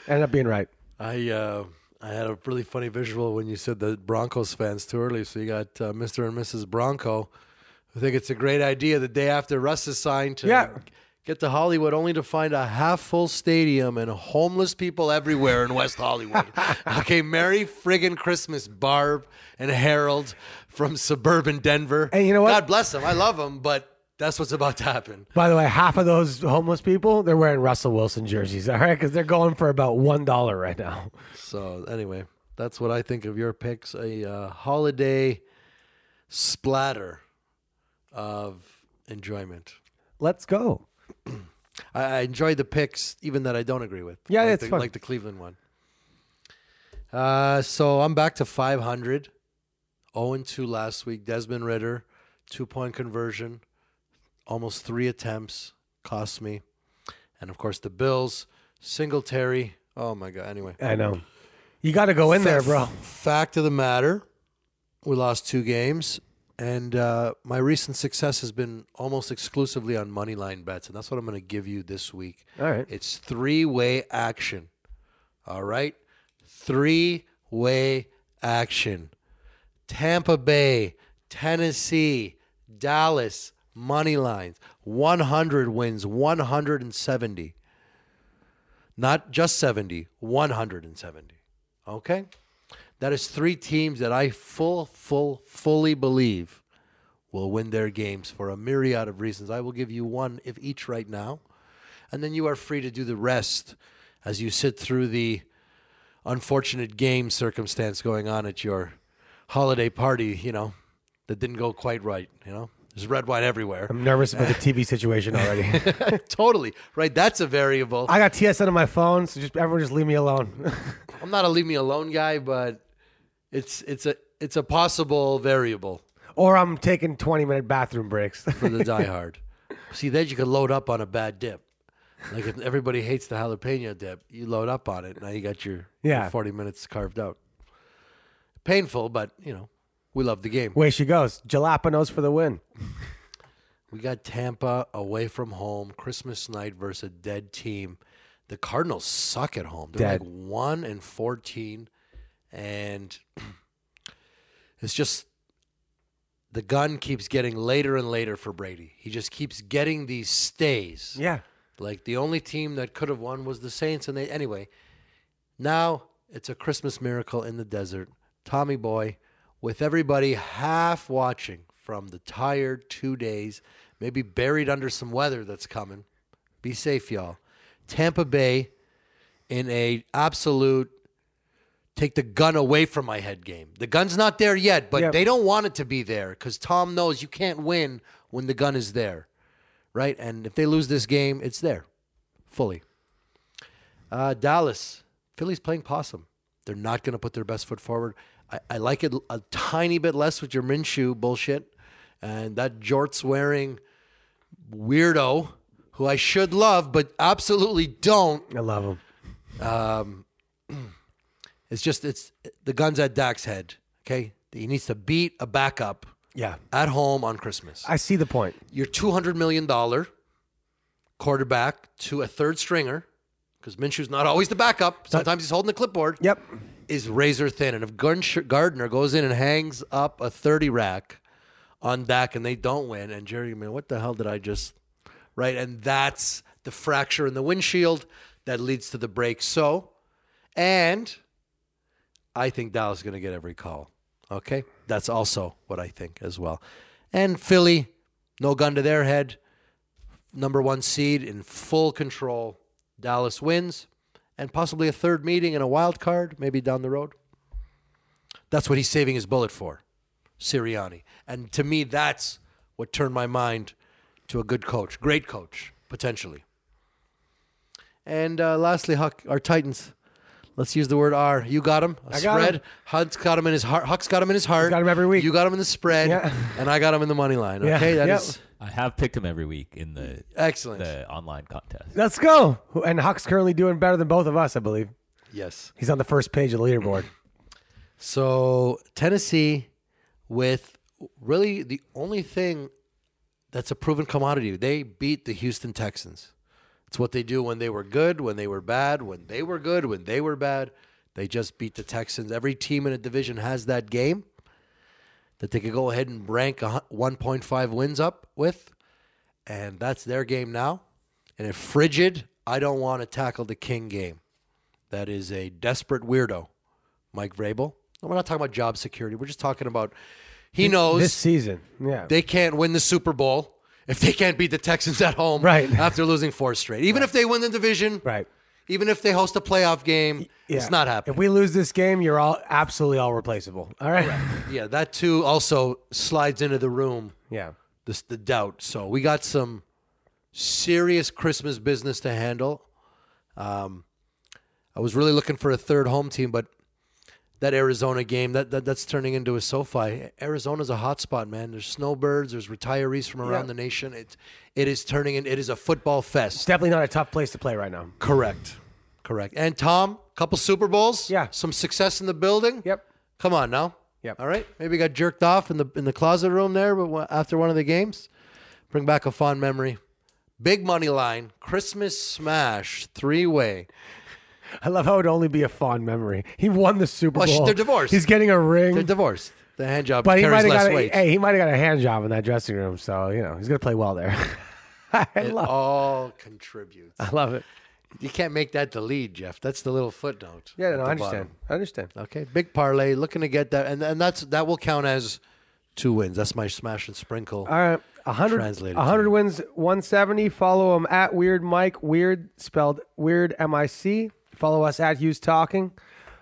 Ended up being right. I uh, I had a really funny visual when you said the Broncos fans too early. So you got uh, Mr. and Mrs. Bronco. I think it's a great idea the day after Russ is signed to Yeah. get to Hollywood, only to find a half full stadium and homeless people everywhere in West Hollywood. (laughs) okay, Merry friggin' Christmas, Barb and Harold from suburban Denver. And you know what? God bless them. I love them, but that's what's about to happen. By the way, half of those homeless people, they're wearing Russell Wilson jerseys, all right? Because they're going for about $1 right now. So anyway, that's what I think of your picks. A uh, holiday splatter of enjoyment. Let's go. (clears throat) I, I enjoyed the picks, even that I don't agree with. Yeah, like it's the, fun. like the Cleveland one. Uh, so I'm back to 500. 0 and 2 last week. Desmond Ridder, two point conversion, almost three attempts, cost me. And of course, the Bills, Singletary. Oh my God. Anyway. I know. You got to go in there, bro. Fact of the matter, we lost two games, and uh, my recent success has been almost exclusively on money line bets, and that's what I'm going to give you this week. All right. It's three way action. All right, three way action. Tampa Bay, Tennessee, Dallas, money lines. 100 wins, 170. Not just 70, 170. Okay? That is three teams that I full, full, fully believe will win their games for a myriad of reasons. I will give you one of each right now. And then you are free to do the rest as you sit through the unfortunate game circumstance going on at your holiday party, you know, that didn't go quite right, you know? There's red wine everywhere. I'm nervous about the TV situation already. (laughs) totally. Right? That's a variable. I got TSN on my phone, so just everyone just leave me alone. (laughs) I'm not a leave me alone guy, but it's it's a it's a possible variable or I'm taking 20 minute bathroom breaks. for the (laughs) diehard. See, then you can load up on a bad dip. Like if everybody hates the jalapeno dip, you load up on it. Now you got your, your Yeah. 40 minutes carved out. Painful, but you know, we love the game. Way she goes. Jalapenos for the win. We got Tampa away from home, Christmas night versus a dead team. The Cardinals suck at home. They're Dead. like one and fourteen, and (clears throat) it's just the gun keeps getting later and later for Brady. He just keeps getting these stays. Yeah. Like the only team that could have won was the Saints, and they anyway. Now it's a Christmas miracle in the desert. Tommy Boy, with everybody half watching from the tired two days, maybe buried under some weather that's coming. Be safe, y'all. Tampa Bay in a absolute take the gun away from my head game. The gun's not there yet, but Yep. they don't want it to be there because Tom knows you can't win when the gun is there, right? And if they lose this game, it's there fully. Uh, Dallas, Philly's playing possum. They're not going to put their best foot forward. I, I like it a tiny bit less with your Minshew bullshit and that jorts wearing weirdo who I should love but absolutely don't I love um, them. (clears throat) It's just it's the guns at Dak's head. Okay, he needs to beat a backup Yeah. at home on Christmas. I see the point. Your two hundred million dollar quarterback to a third stringer, because Minshew's not always the backup. Sometimes he's holding the clipboard. Yep. Is razor thin, and if Gardner goes in and hangs up a thirty rack on Dak and they don't win, and Jerry, man, what the hell did I just right? And that's the fracture in the windshield that leads to the break. So, and I think Dallas is going to get every call. Okay, that's also what I think as well. And Philly, no gun to their head, number one seed in full control. Dallas wins, and possibly a third meeting and a wild card, maybe down the road. That's what he's saving his bullet for, Sirianni. And to me, that's what turned my mind to a good coach, great coach, potentially. And uh, lastly, Huck, our Titans. Let's use the word R. You got him. A I got spread. him. Huck's got him in his heart. Huck's got him in his heart. got him every week. You got him in the spread. Yeah. And I got him in the money line. Yeah. Okay, that is Yep. I have picked him every week in the excellent. the online contest. Let's go. And Huck's currently doing better than both of us, I believe. Yes. He's on the first page of the leaderboard. (clears throat) So Tennessee, with really the only thing that's a proven commodity, they beat the Houston Texans. It's what they do when they were good, when they were bad, when they were good, when they were bad. They just beat the Texans. Every team in a division has that game that they could go ahead and rank 1.5 wins up with, and that's their game now. And if frigid, I don't want to tackle the king game. That is a desperate weirdo, Mike Vrabel. And We're not talking about job security. We're just talking about he knows This season. Yeah. they can't win the Super Bowl if they can't beat the Texans at home Right. after losing four straight. Even if they win the division, right. Even if they host a playoff game, it's not happening. If we lose this game, you're all absolutely all replaceable. All right. (laughs) yeah, that too also slides into the room, Yeah. this, the doubt. So we got some serious Christmas business to handle. Um, I was really looking for a third home team, but that Arizona game that, that that's turning into a SoFi. Arizona's a hot spot, man. There's snowbirds, there's retirees from around Yeah. the nation. It it is turning in. It is a football fest. It's definitely not a tough place to play right now. Correct, correct. And Tom, couple Super Bowls. Yeah. some success in the building. Yep. Come on now. Yep. All right. Maybe got jerked off in the in the closet room there, but after one of the games, bring back a fond memory. Big money line, Christmas smash, three way. I love how it'd only be a fond memory. He won the Super Well, Bowl. they're divorced. He's getting a ring. They're divorced. The hand job but he might carries have less got a, weight. hey, he might have got a hand job in that dressing room. So you know he's gonna play well there. (laughs) I love it love, all contributes. I love it. You can't make that the lead, Jeff. That's the little footnote. Yeah, no, I understand. bottom. I understand. Okay, big parlay, looking to get that, and and that's that will count as two wins. That's my smash and sprinkle. All right, a hundred, Translated a hundred wins, one seventy. Follow him at Weird Mike. Weird spelled Weird M I C. Follow us at Hughes Talking.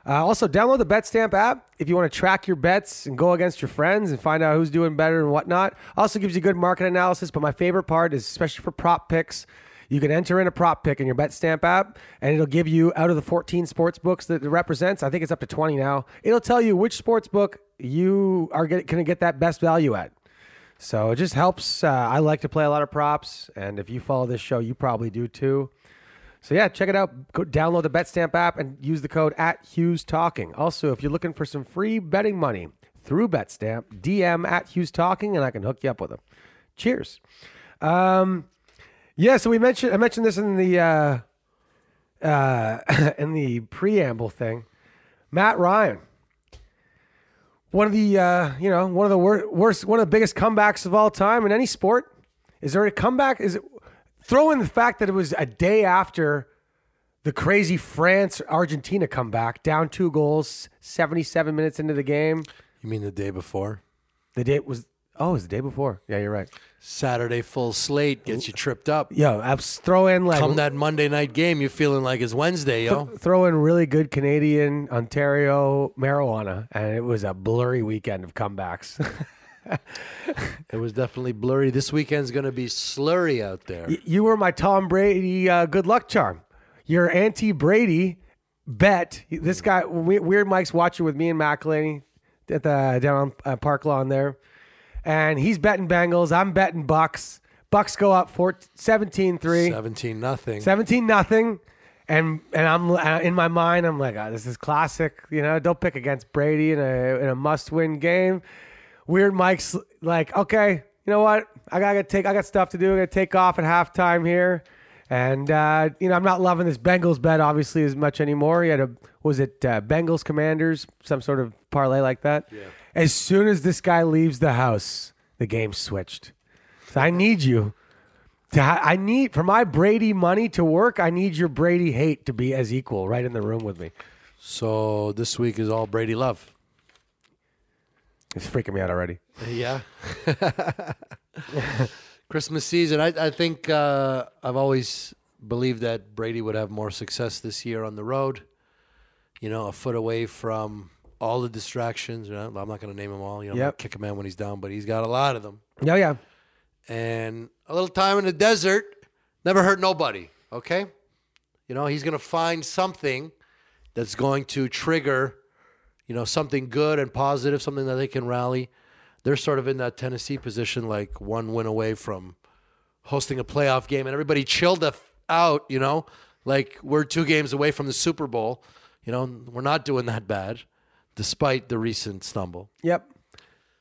Uh, also, download the BetStamp app if you want to track your bets and go against your friends and find out who's doing better and whatnot. Also gives you good market analysis. But my favorite part is especially for prop picks. You can enter in a prop pick in your BetStamp app, and it'll give you out of the 14 sports books that it represents. I think it's up to 20 now. It'll tell you which sports book you are going to get that best value at. So it just helps. Uh, I like to play a lot of props, and if you follow this show, you probably do too. So yeah, check it out. Go download the BetStamp app and use the code at Hughes Talking. Also, if you're looking for some free betting money through BetStamp, DM at Hughes Talking, and I can hook you up with them. Cheers. Um, yeah, so we mentioned I mentioned this in the uh, uh, (laughs) in the preamble thing. Matt Ryan, one of the uh, you know one of the wor- worst, one of the biggest comebacks of all time in any sport. Is there a comeback? Is it throw in the fact that it was a day after the crazy France Argentina comeback, down two goals, seventy seven minutes into the game. You mean the day before? The day was oh, it was the day before. Yeah, you're right. Saturday full slate gets you tripped up. Yo, throw in like Come that Monday night game, you're feeling like it's Wednesday, yo. throw in really good Canadian Ontario marijuana, and it was a blurry weekend of comebacks. (laughs) (laughs) It was definitely blurry. This weekend's going to be slurry out there. Y- you were my Tom Brady uh, good luck charm. Your anti Brady bet. This guy, We- Weird Mike's watching with me and McElhaney at the down on uh, Park Lawn there, and he's betting Bengals. I'm betting Bucks. Bucks go up 17 3. 17 nothing. 17 nothing. And and I'm uh, in my mind, I'm like, oh, this is classic. You know, don't pick against Brady in a in a must win game. Weird Mike's like, okay, you know what? I gotta take. I got stuff to do. I gotta take off at halftime here. And uh, you know, I'm not loving this Bengals bet obviously as much anymore. He had a was it uh, Bengals Commanders, some sort of parlay like that. Yeah. As soon as this guy leaves the house, the game switched. So I need you to. Ha- I need for my Brady money to work. I need your Brady hate to be as equal, right in the room with me. So this week is all Brady love. It's freaking me out already. Yeah. (laughs) Christmas season. I, I think uh, I've always believed that Brady would have more success this year on the road. You know, a foot away from all the distractions. You know, I'm not going to name them all. You know, Yep. kick a man when he's down, but he's got a lot of them. Yeah, yeah. And a little time in the desert never hurt nobody. Okay, you know, he's going to find something that's going to trigger, you know, something good and positive, something that they can rally. They're sort of in that Tennessee position, like one win away from hosting a playoff game, and everybody chilled the f- out. You know, like we're two games away from the Super Bowl. You know, we're not doing that bad, despite the recent stumble. Yep.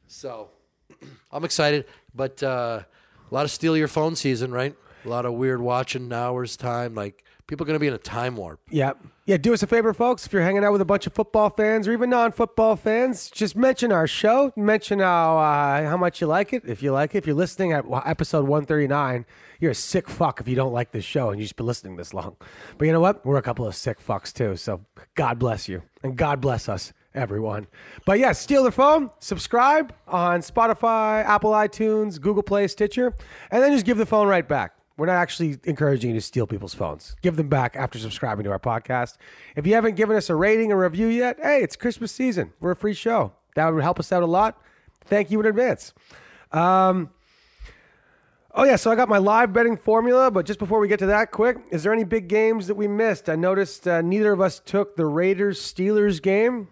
So (clears throat) I'm excited, but uh, a lot of steal your phone season, right? A lot of weird watching hours time. Like people are going to be in a time warp. Yeah. Yeah, do us a favor, folks. If you're hanging out with a bunch of football fans or even non-football fans, just mention our show. Mention how uh, how much you like it. If you like it, if you're listening at episode 139, you're a sick fuck if you don't like this show and you've just been listening this long. But you know what? We're a couple of sick fucks too. So God bless you and God bless us, everyone. But yeah, steal the phone, subscribe on Spotify, Apple iTunes, Google Play, Stitcher, and then just give the phone right back. We're not actually encouraging you to steal people's phones. Give them back after subscribing to our podcast. If you haven't given us a rating or review yet, hey, it's Christmas season. We're a free show. That would help us out a lot. Thank you in advance. Um, oh, yeah, so I got my live betting formula, but just before we get to that, quick, is there any big games that we missed? I noticed uh, neither of us took the Raiders Steelers game.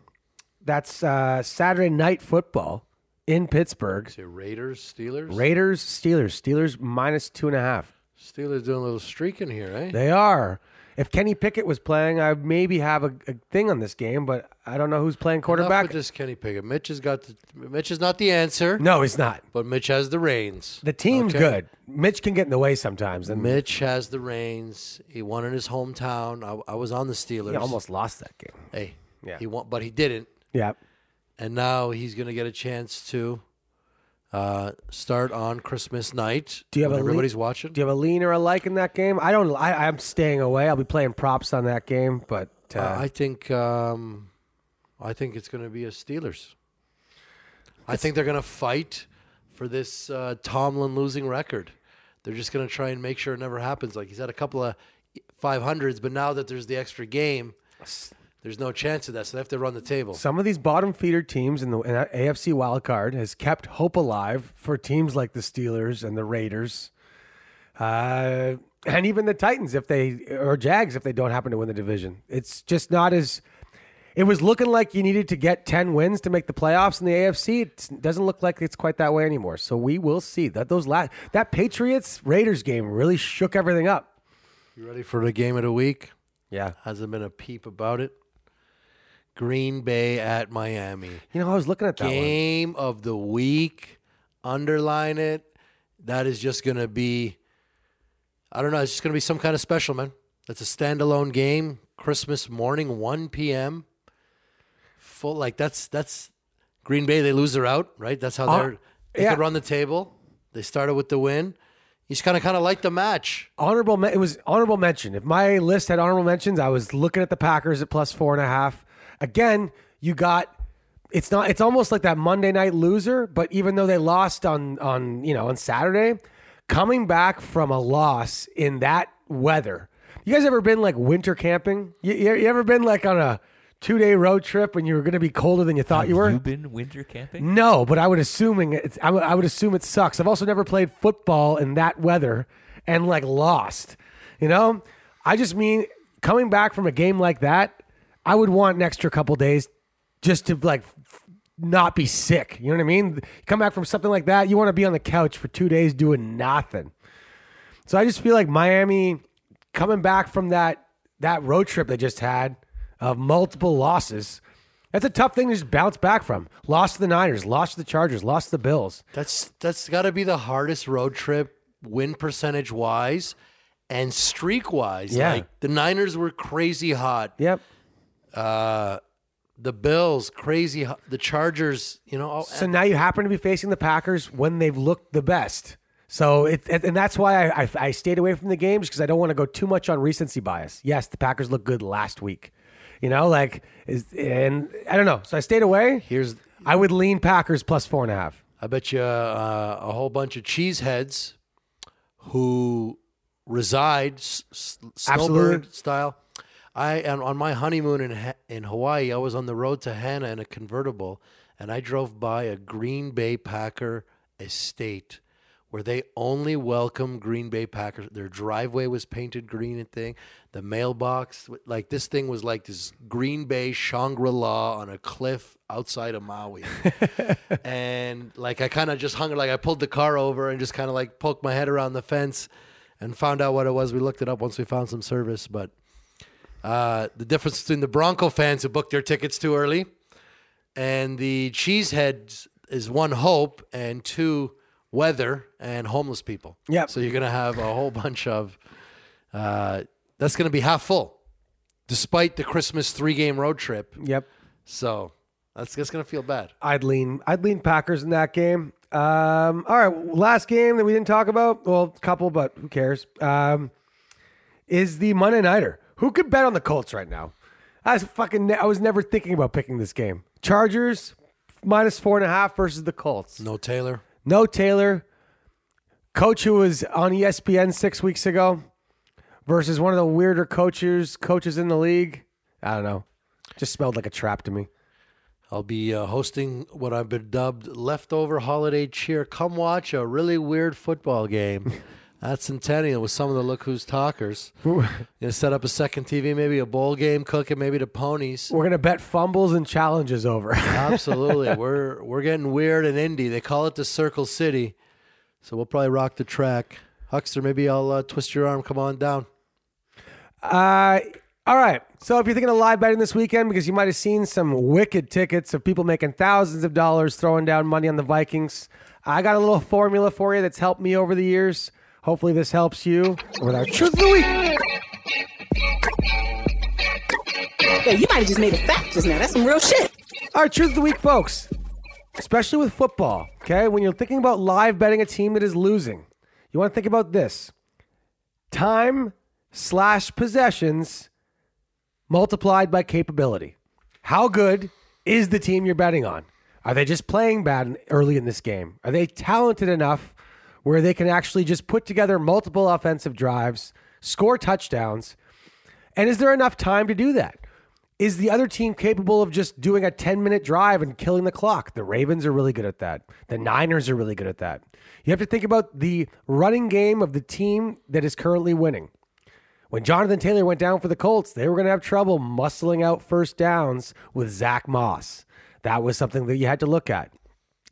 That's uh, Saturday night football in Pittsburgh. Raiders, Steelers. Raiders, Steelers, Steelers minus two and a half. Steelers doing a little streaking here, eh? They are. If Kenny Pickett was playing, I maybe have a, a thing on this game, but I don't know who's playing Enough quarterback. with this Kenny Pickett. Mitch has got the. Mitch is not the answer, No, he's not. but Mitch has the reins. The team's Okay. good. Mitch can get in the way sometimes, and Mitch has the reins. He won in his hometown. I, I was on the Steelers. he almost lost that game. Hey, Yeah. He won, but he didn't. Yeah. and now he's going to get a chance to uh, start on Christmas night. Do you have a everybody's watching? Do you have a lean or a like in that game? I don't. I, I'm staying away. I'll be playing props on that game, but uh, Uh, I think um, I think it's going to be a Steelers. I think they're going to fight for this uh, Tomlin losing record. They're just going to try and make sure it never happens. Like he's had a couple of 500s, but now that there's the extra game, there's no chance of that. So they have to run the table. some of these bottom feeder teams in the in AFC wild card has kept hope alive for teams like the Steelers and the Raiders, uh, and even the Titans if they or Jags if they don't happen to win the division. It's just not as. It was looking like you needed to get ten wins to make the playoffs in the AFC. It doesn't look like it's quite that way anymore. So we will see that those la- that Patriots Raiders game really shook everything up. You ready for the game of the week? Yeah, Hasn't been a peep about it. Green Bay at Miami. you know I was looking at that one. Game of the week. Underline it. That is just going to be, I don't know, it's just going to be some kind of special, man. That's a standalone game. Christmas morning, 1 p.m. Full, like, that's, that's, Green Bay, they lose, they're out, right? That's how Uh, they're, they yeah. could run the table. They started with the win. He's kind of, kind of like the match. honorable it was honorable mention if my list had honorable mentions i was looking at the packers at plus four and a half again you got it's not it's almost like that monday night loser but even though they lost on on you know on saturday coming back from a loss in that weather you guys ever been like winter camping you, you you ever been like on a two day road trip when you were going to be colder than you thought Have you were you been winter camping? no, but I would assuming it's I would, I would assume it sucks. I've also never played football in that weather and like lost. You know, I just mean coming back from a game like that, I would want an extra couple days just to like not be sick. You know what I mean? Come back from something like that, you want to be on the couch for two days doing nothing. So I just feel like Miami coming back from that that road trip they just had of multiple losses. That's a tough thing to just bounce back from. Lost to the Niners, lost to the Chargers, lost to the Bills. That's that's got to be the hardest road trip win percentage wise and streak wise. Yeah. Like the Niners were crazy hot. Yep. Uh, the Bills crazy. The Chargers, you know, oh, So now you happen to be facing the Packers when they've looked the best. So it, and that's why I, I, I stayed away from the games because I don't want to go too much on recency bias. Yes, the Packers looked good last week, you know, like is and I don't know. So I stayed away. here's I would lean Packers plus four and a half. I bet you uh, a whole bunch of cheeseheads who reside s- snowbird style. I and on my honeymoon in in Hawaii, I was on the road to Hana in a convertible, and I drove by a Green Bay Packer estate where they only welcome Green Bay Packers. Their driveway was painted green and thing. The mailbox, like this thing was like this Green Bay Shangri La on a cliff outside of Maui (laughs) and like I kind of just hung like I pulled the car over and just kind of like poked my head around the fence and found out what it was. We looked it up once we found some service, but uh, the difference between the Bronco fans who booked their tickets too early and the cheeseheads is one hope and two weather and homeless people. Yep. So you're gonna have a whole bunch of uh, that's gonna be half full, despite the Christmas three game road trip. Yep. So that's that's gonna feel bad. I'd lean I'd lean Packers in that game. Um, all right, last game that we didn't talk about. Well, a couple, but who cares? Um, is the Monday Nighter. Who could bet on the Colts right now? I was fucking. I was never thinking about picking this game. Chargers minus four and a half versus the Colts. No Taylor. No Taylor. Coach who was on ESPN six weeks ago versus one of the weirder coaches coaches in the league. I don't know. Just smelled like a trap to me. I'll be uh, hosting what I've been dubbed leftover holiday cheer. Come watch a really weird football game (laughs) at Centennial with some of the Look Who's Talkers. (laughs) Gonna set up a second TV, maybe a bowl game, cook it, maybe the ponies. We're gonna bet fumbles and challenges over. (laughs) Absolutely, we're we're getting weird and indie. They call it the Circle City, so we'll probably rock the track. Huckster, maybe I'll uh, twist your arm. Come on down. Uh, all right. So if you're thinking of live betting this weekend, because you might have seen some wicked tickets of people making thousands of dollars throwing down money on the Vikings, I got a little formula for you that's helped me over the years. Hopefully, this helps you with our truth of the week. Yeah, you might have just made a fact just now. That's some real shit. All right, truth of the week, folks. Especially with football, okay? When you're thinking about live betting a team that is losing, you want to think about this time slash possessions multiplied by capability. How good is the team you're betting on? Are they just playing bad early in this game? Are they talented enough where they can actually just put together multiple offensive drives, score touchdowns? And is there enough time to do that? Is the other team capable of just doing a 10 minute drive and killing the clock? The Ravens are really good at that. The Niners are really good at that. You have to think about the running game of the team that is currently winning. When Jonathan Taylor went down for the Colts, they were going to have trouble muscling out first downs with Zach Moss. That was something that you had to look at.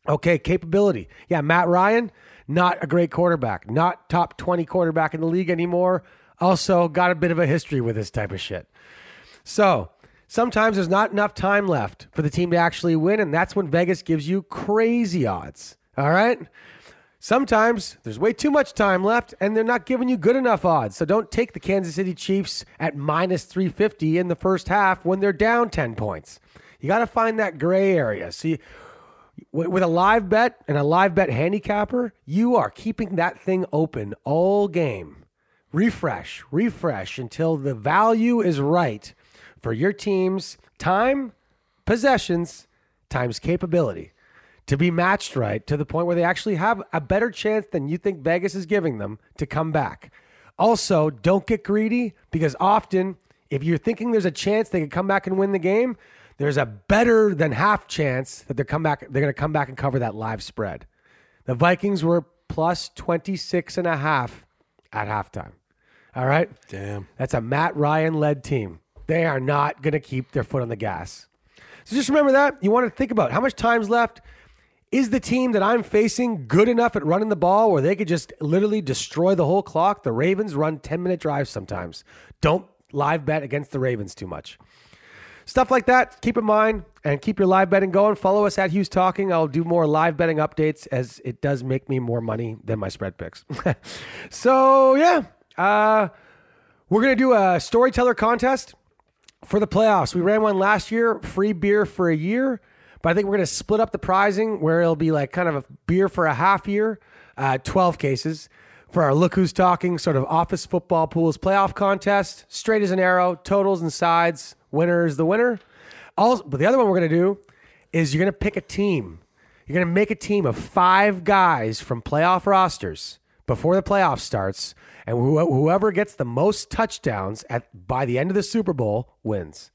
Okay, capability. Yeah, Matt Ryan, not a great quarterback, not top 20 quarterback in the league anymore. Also, got a bit of a history with this type of shit. So, sometimes there's not enough time left for the team to actually win, and that's when Vegas gives you crazy odds. All right? Sometimes there's way too much time left and they're not giving you good enough odds. So don't take the Kansas City Chiefs at minus 350 in the first half when they're down 10 points. You got to find that gray area. See, with a live bet and a live bet handicapper, you are keeping that thing open all game. Refresh, refresh until the value is right for your team's time, possessions, times capability to be matched right to the point where they actually have a better chance than you think Vegas is giving them to come back. Also, don't get greedy because often, if you're thinking there's a chance they could come back and win the game, there's a better than half chance that they're come back they're going to come back and cover that live spread. The Vikings were plus 26 and a half at halftime. All right? Damn. That's a Matt Ryan led team. They are not going to keep their foot on the gas. So just remember that. You want to think about how much time's left. Is the team that I'm facing good enough at running the ball where they could just literally destroy the whole clock? The Ravens run 10 minute drives sometimes. Don't live bet against the Ravens too much. Stuff like that, keep in mind and keep your live betting going. Follow us at Hughes Talking. I'll do more live betting updates as it does make me more money than my spread picks. (laughs) so, yeah, uh, we're to do a storyteller contest for the playoffs. We ran one last year, free beer for a year, but I think we're going to split up the prizing where it'll be like kind of a beer for a half year, uh, 12 cases for our Look Who's Talking sort of office football pools playoff contest. Straight as an arrow, totals and sides. Winner is the winner. Also, but the other one we're going to do is you're going to pick a team. You're going to make a team of five guys from playoff rosters before the playoff starts, and wh- whoever gets the most touchdowns at by the end of the Super Bowl wins.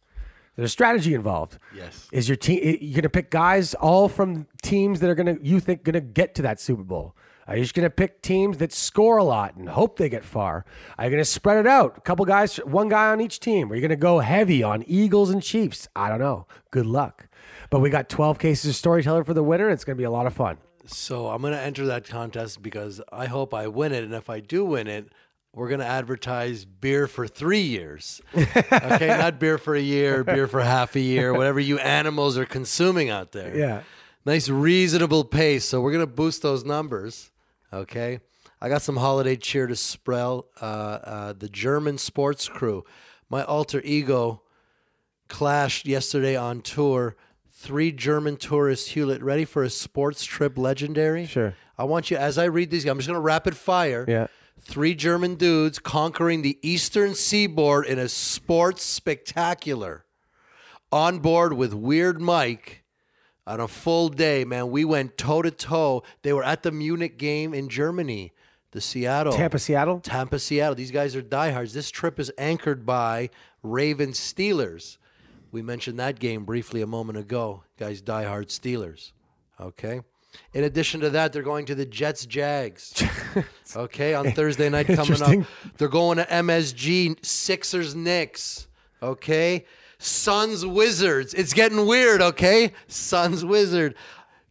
There's strategy involved. Yes. Is your team? You're going to pick guys all from teams that are going to you think going to get to that Super Bowl. Are you just going to pick teams that score a lot and hope they get far? Are you going to spread it out? A couple guys, one guy on each team. Are you going to go heavy on Eagles and Chiefs? I don't know. Good luck. But we got 12 cases of storyteller for the winner. And it's going to be a lot of fun. So I'm going to enter that contest because I hope I win it. And if I do win it, we're going to advertise beer for three years. (laughs) Okay, not beer for a year, beer for half a year, whatever you animals are consuming out there. Yeah. Nice, reasonable pace. So we're going to boost those numbers. Okay. I got some holiday cheer to spread. Uh, uh, the German sports crew, my alter ego, clashed yesterday on tour. Three German tourists, Hewlett, ready for a sports trip legendary? Sure. I want you, as I read these, I'm just going to rapid fire. Yeah. Three German dudes conquering the eastern seaboard in a sports spectacular. On board with Weird Mike on a full day, man. We went toe to toe. They were at the Munich game in Germany, the Seattle. Tampa, Seattle. Tampa, Seattle. These guys are diehards. This trip is anchored by Ravens Steelers. We mentioned that game briefly a moment ago. Guys, diehard Steelers. Okay. In addition to that, they're going to the Jets Jags. (laughs) Okay, on Thursday night coming up. They're going to MSG Sixers Knicks. Okay. Suns Wizards. It's getting weird, okay? Suns Wizard.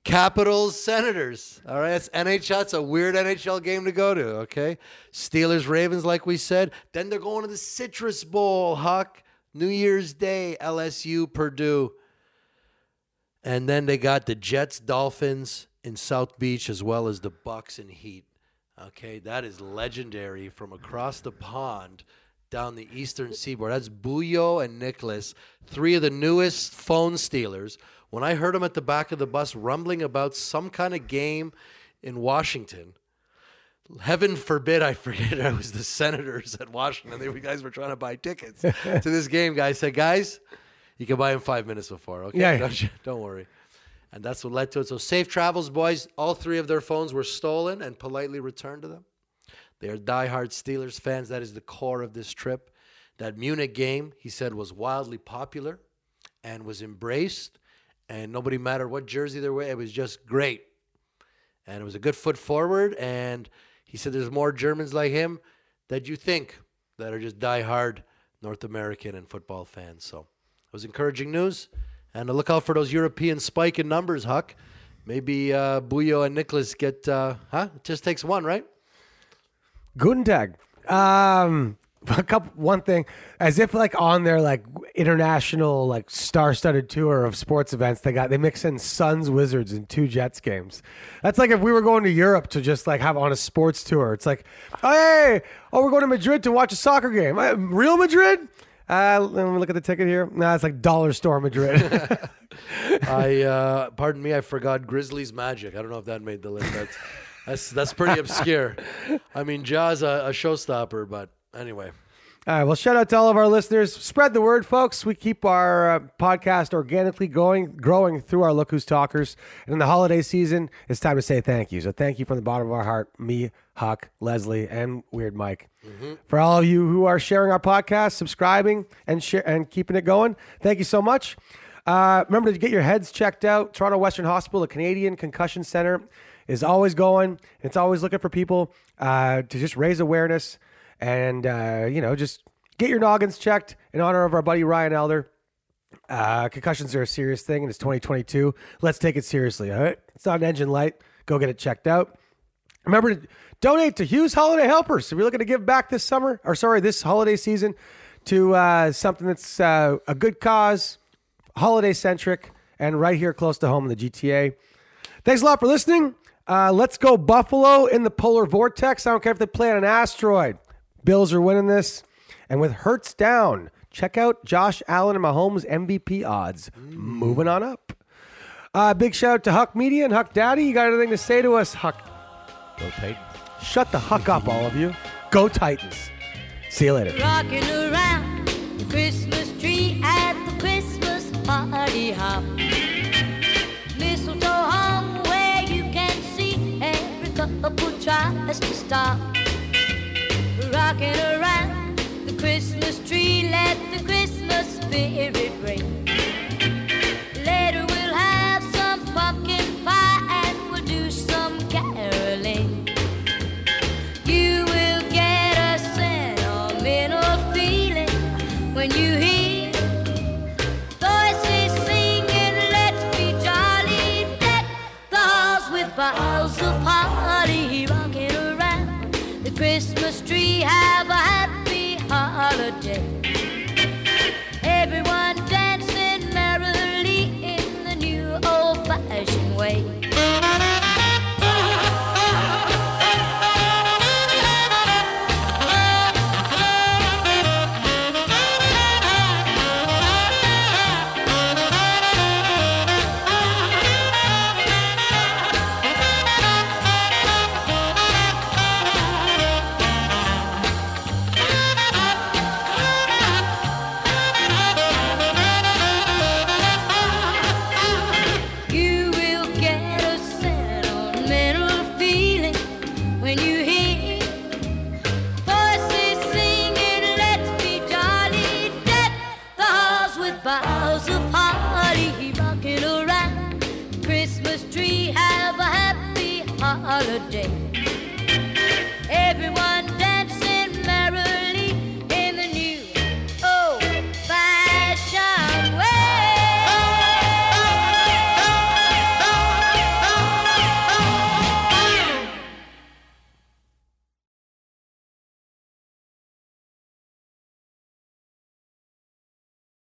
Capitals Senators. All right, that's NHL. It's a weird NHL game to go to, okay? Steelers Ravens, like we said. Then they're going to the Citrus Bowl, Huck. New Year's Day, LSU, Purdue. And then they got the Jets, Dolphins in South Beach, as well as the Bucks and Heat. Okay, that is legendary from across the pond down the eastern seaboard. That's Buyo and Nicholas, three of the newest phone stealers. When I heard them at the back of the bus rumbling about some kind of game in Washington, heaven forbid I (laughs) forget it was the senators at Washington. They were guys were trying to buy tickets (laughs) to this game. Guys said, guys, you can buy them five minutes before. Okay, Yeah. don't, you- don't worry. And that's what led to it. So safe travels, boys. All three of their phones were stolen and politely returned to them. They are diehard Steelers fans. That is the core of this trip. That Munich game, he said, was wildly popular and was embraced. And nobody mattered what jersey they were. It was just great. And it was a good foot forward. And he said there's more Germans like him that you think that are just diehard North American and football fans. So it was encouraging news. And look out for those European spike in numbers, Huck. Maybe uh, Buyo and Nicholas get, uh, huh? It just takes one, right? Guten Tag. Um, (laughs) a couple, one thing, as if like on their like international like star-studded tour of sports events, they got they mix in Suns Wizards and two Jets games. That's like if we were going to Europe to just like have on a sports tour. It's like, oh, hey, oh, we're going to Madrid to watch a soccer game. Uh, Real Madrid. Uh, let me look at the ticket here. No, it's like Dollar Store Madrid. (laughs) (laughs) I uh, pardon me, I forgot Grizzlies Magic. I don't know if that made the list. That's that's, that's pretty obscure. I mean, Ja's a, a showstopper, but anyway. All right. Well, shout out to all of our listeners. Spread the word, folks. We keep our uh, podcast organically going, growing through our Look Who's Talkers. And in the holiday season, it's time to say thank you. So thank you from the bottom of our heart, me, Huck, Leslie, and Weird Mike. For all of you who are sharing our podcast, subscribing, and share, and keeping it going, thank you so much. Uh, remember to get your heads checked out. Toronto Western Hospital, the Canadian Concussion Center, is always going. It's always looking for people uh, to just raise awareness and uh, you know just get your noggins checked in honor of our buddy Ryan Elder. Uh, concussions are a serious thing, and it's 2022. Let's take it seriously. All right, it's not an engine light. Go get it checked out. Remember to donate to Hughes Holiday Helpers. If you're looking to give back this summer, or sorry, this holiday season, to uh, something that's uh, a good cause, holiday centric, and right here close to home in the GTA. Thanks a lot for listening. Uh, let's go Buffalo in the polar vortex. I don't care if they play on an asteroid. Bills are winning this. And with Hurts down, check out Josh Allen and Mahomes MVP odds. Moving on up. Uh, big shout out to Huck Media and Huck Daddy. You got anything to say to us, Huck? Go Titans. Shut the huck up, all of you. Go Titans. See you later. Rocking around the Christmas tree at the Christmas party hop. Stop. Rocking around the Christmas tree, let the Christmas spirit ring.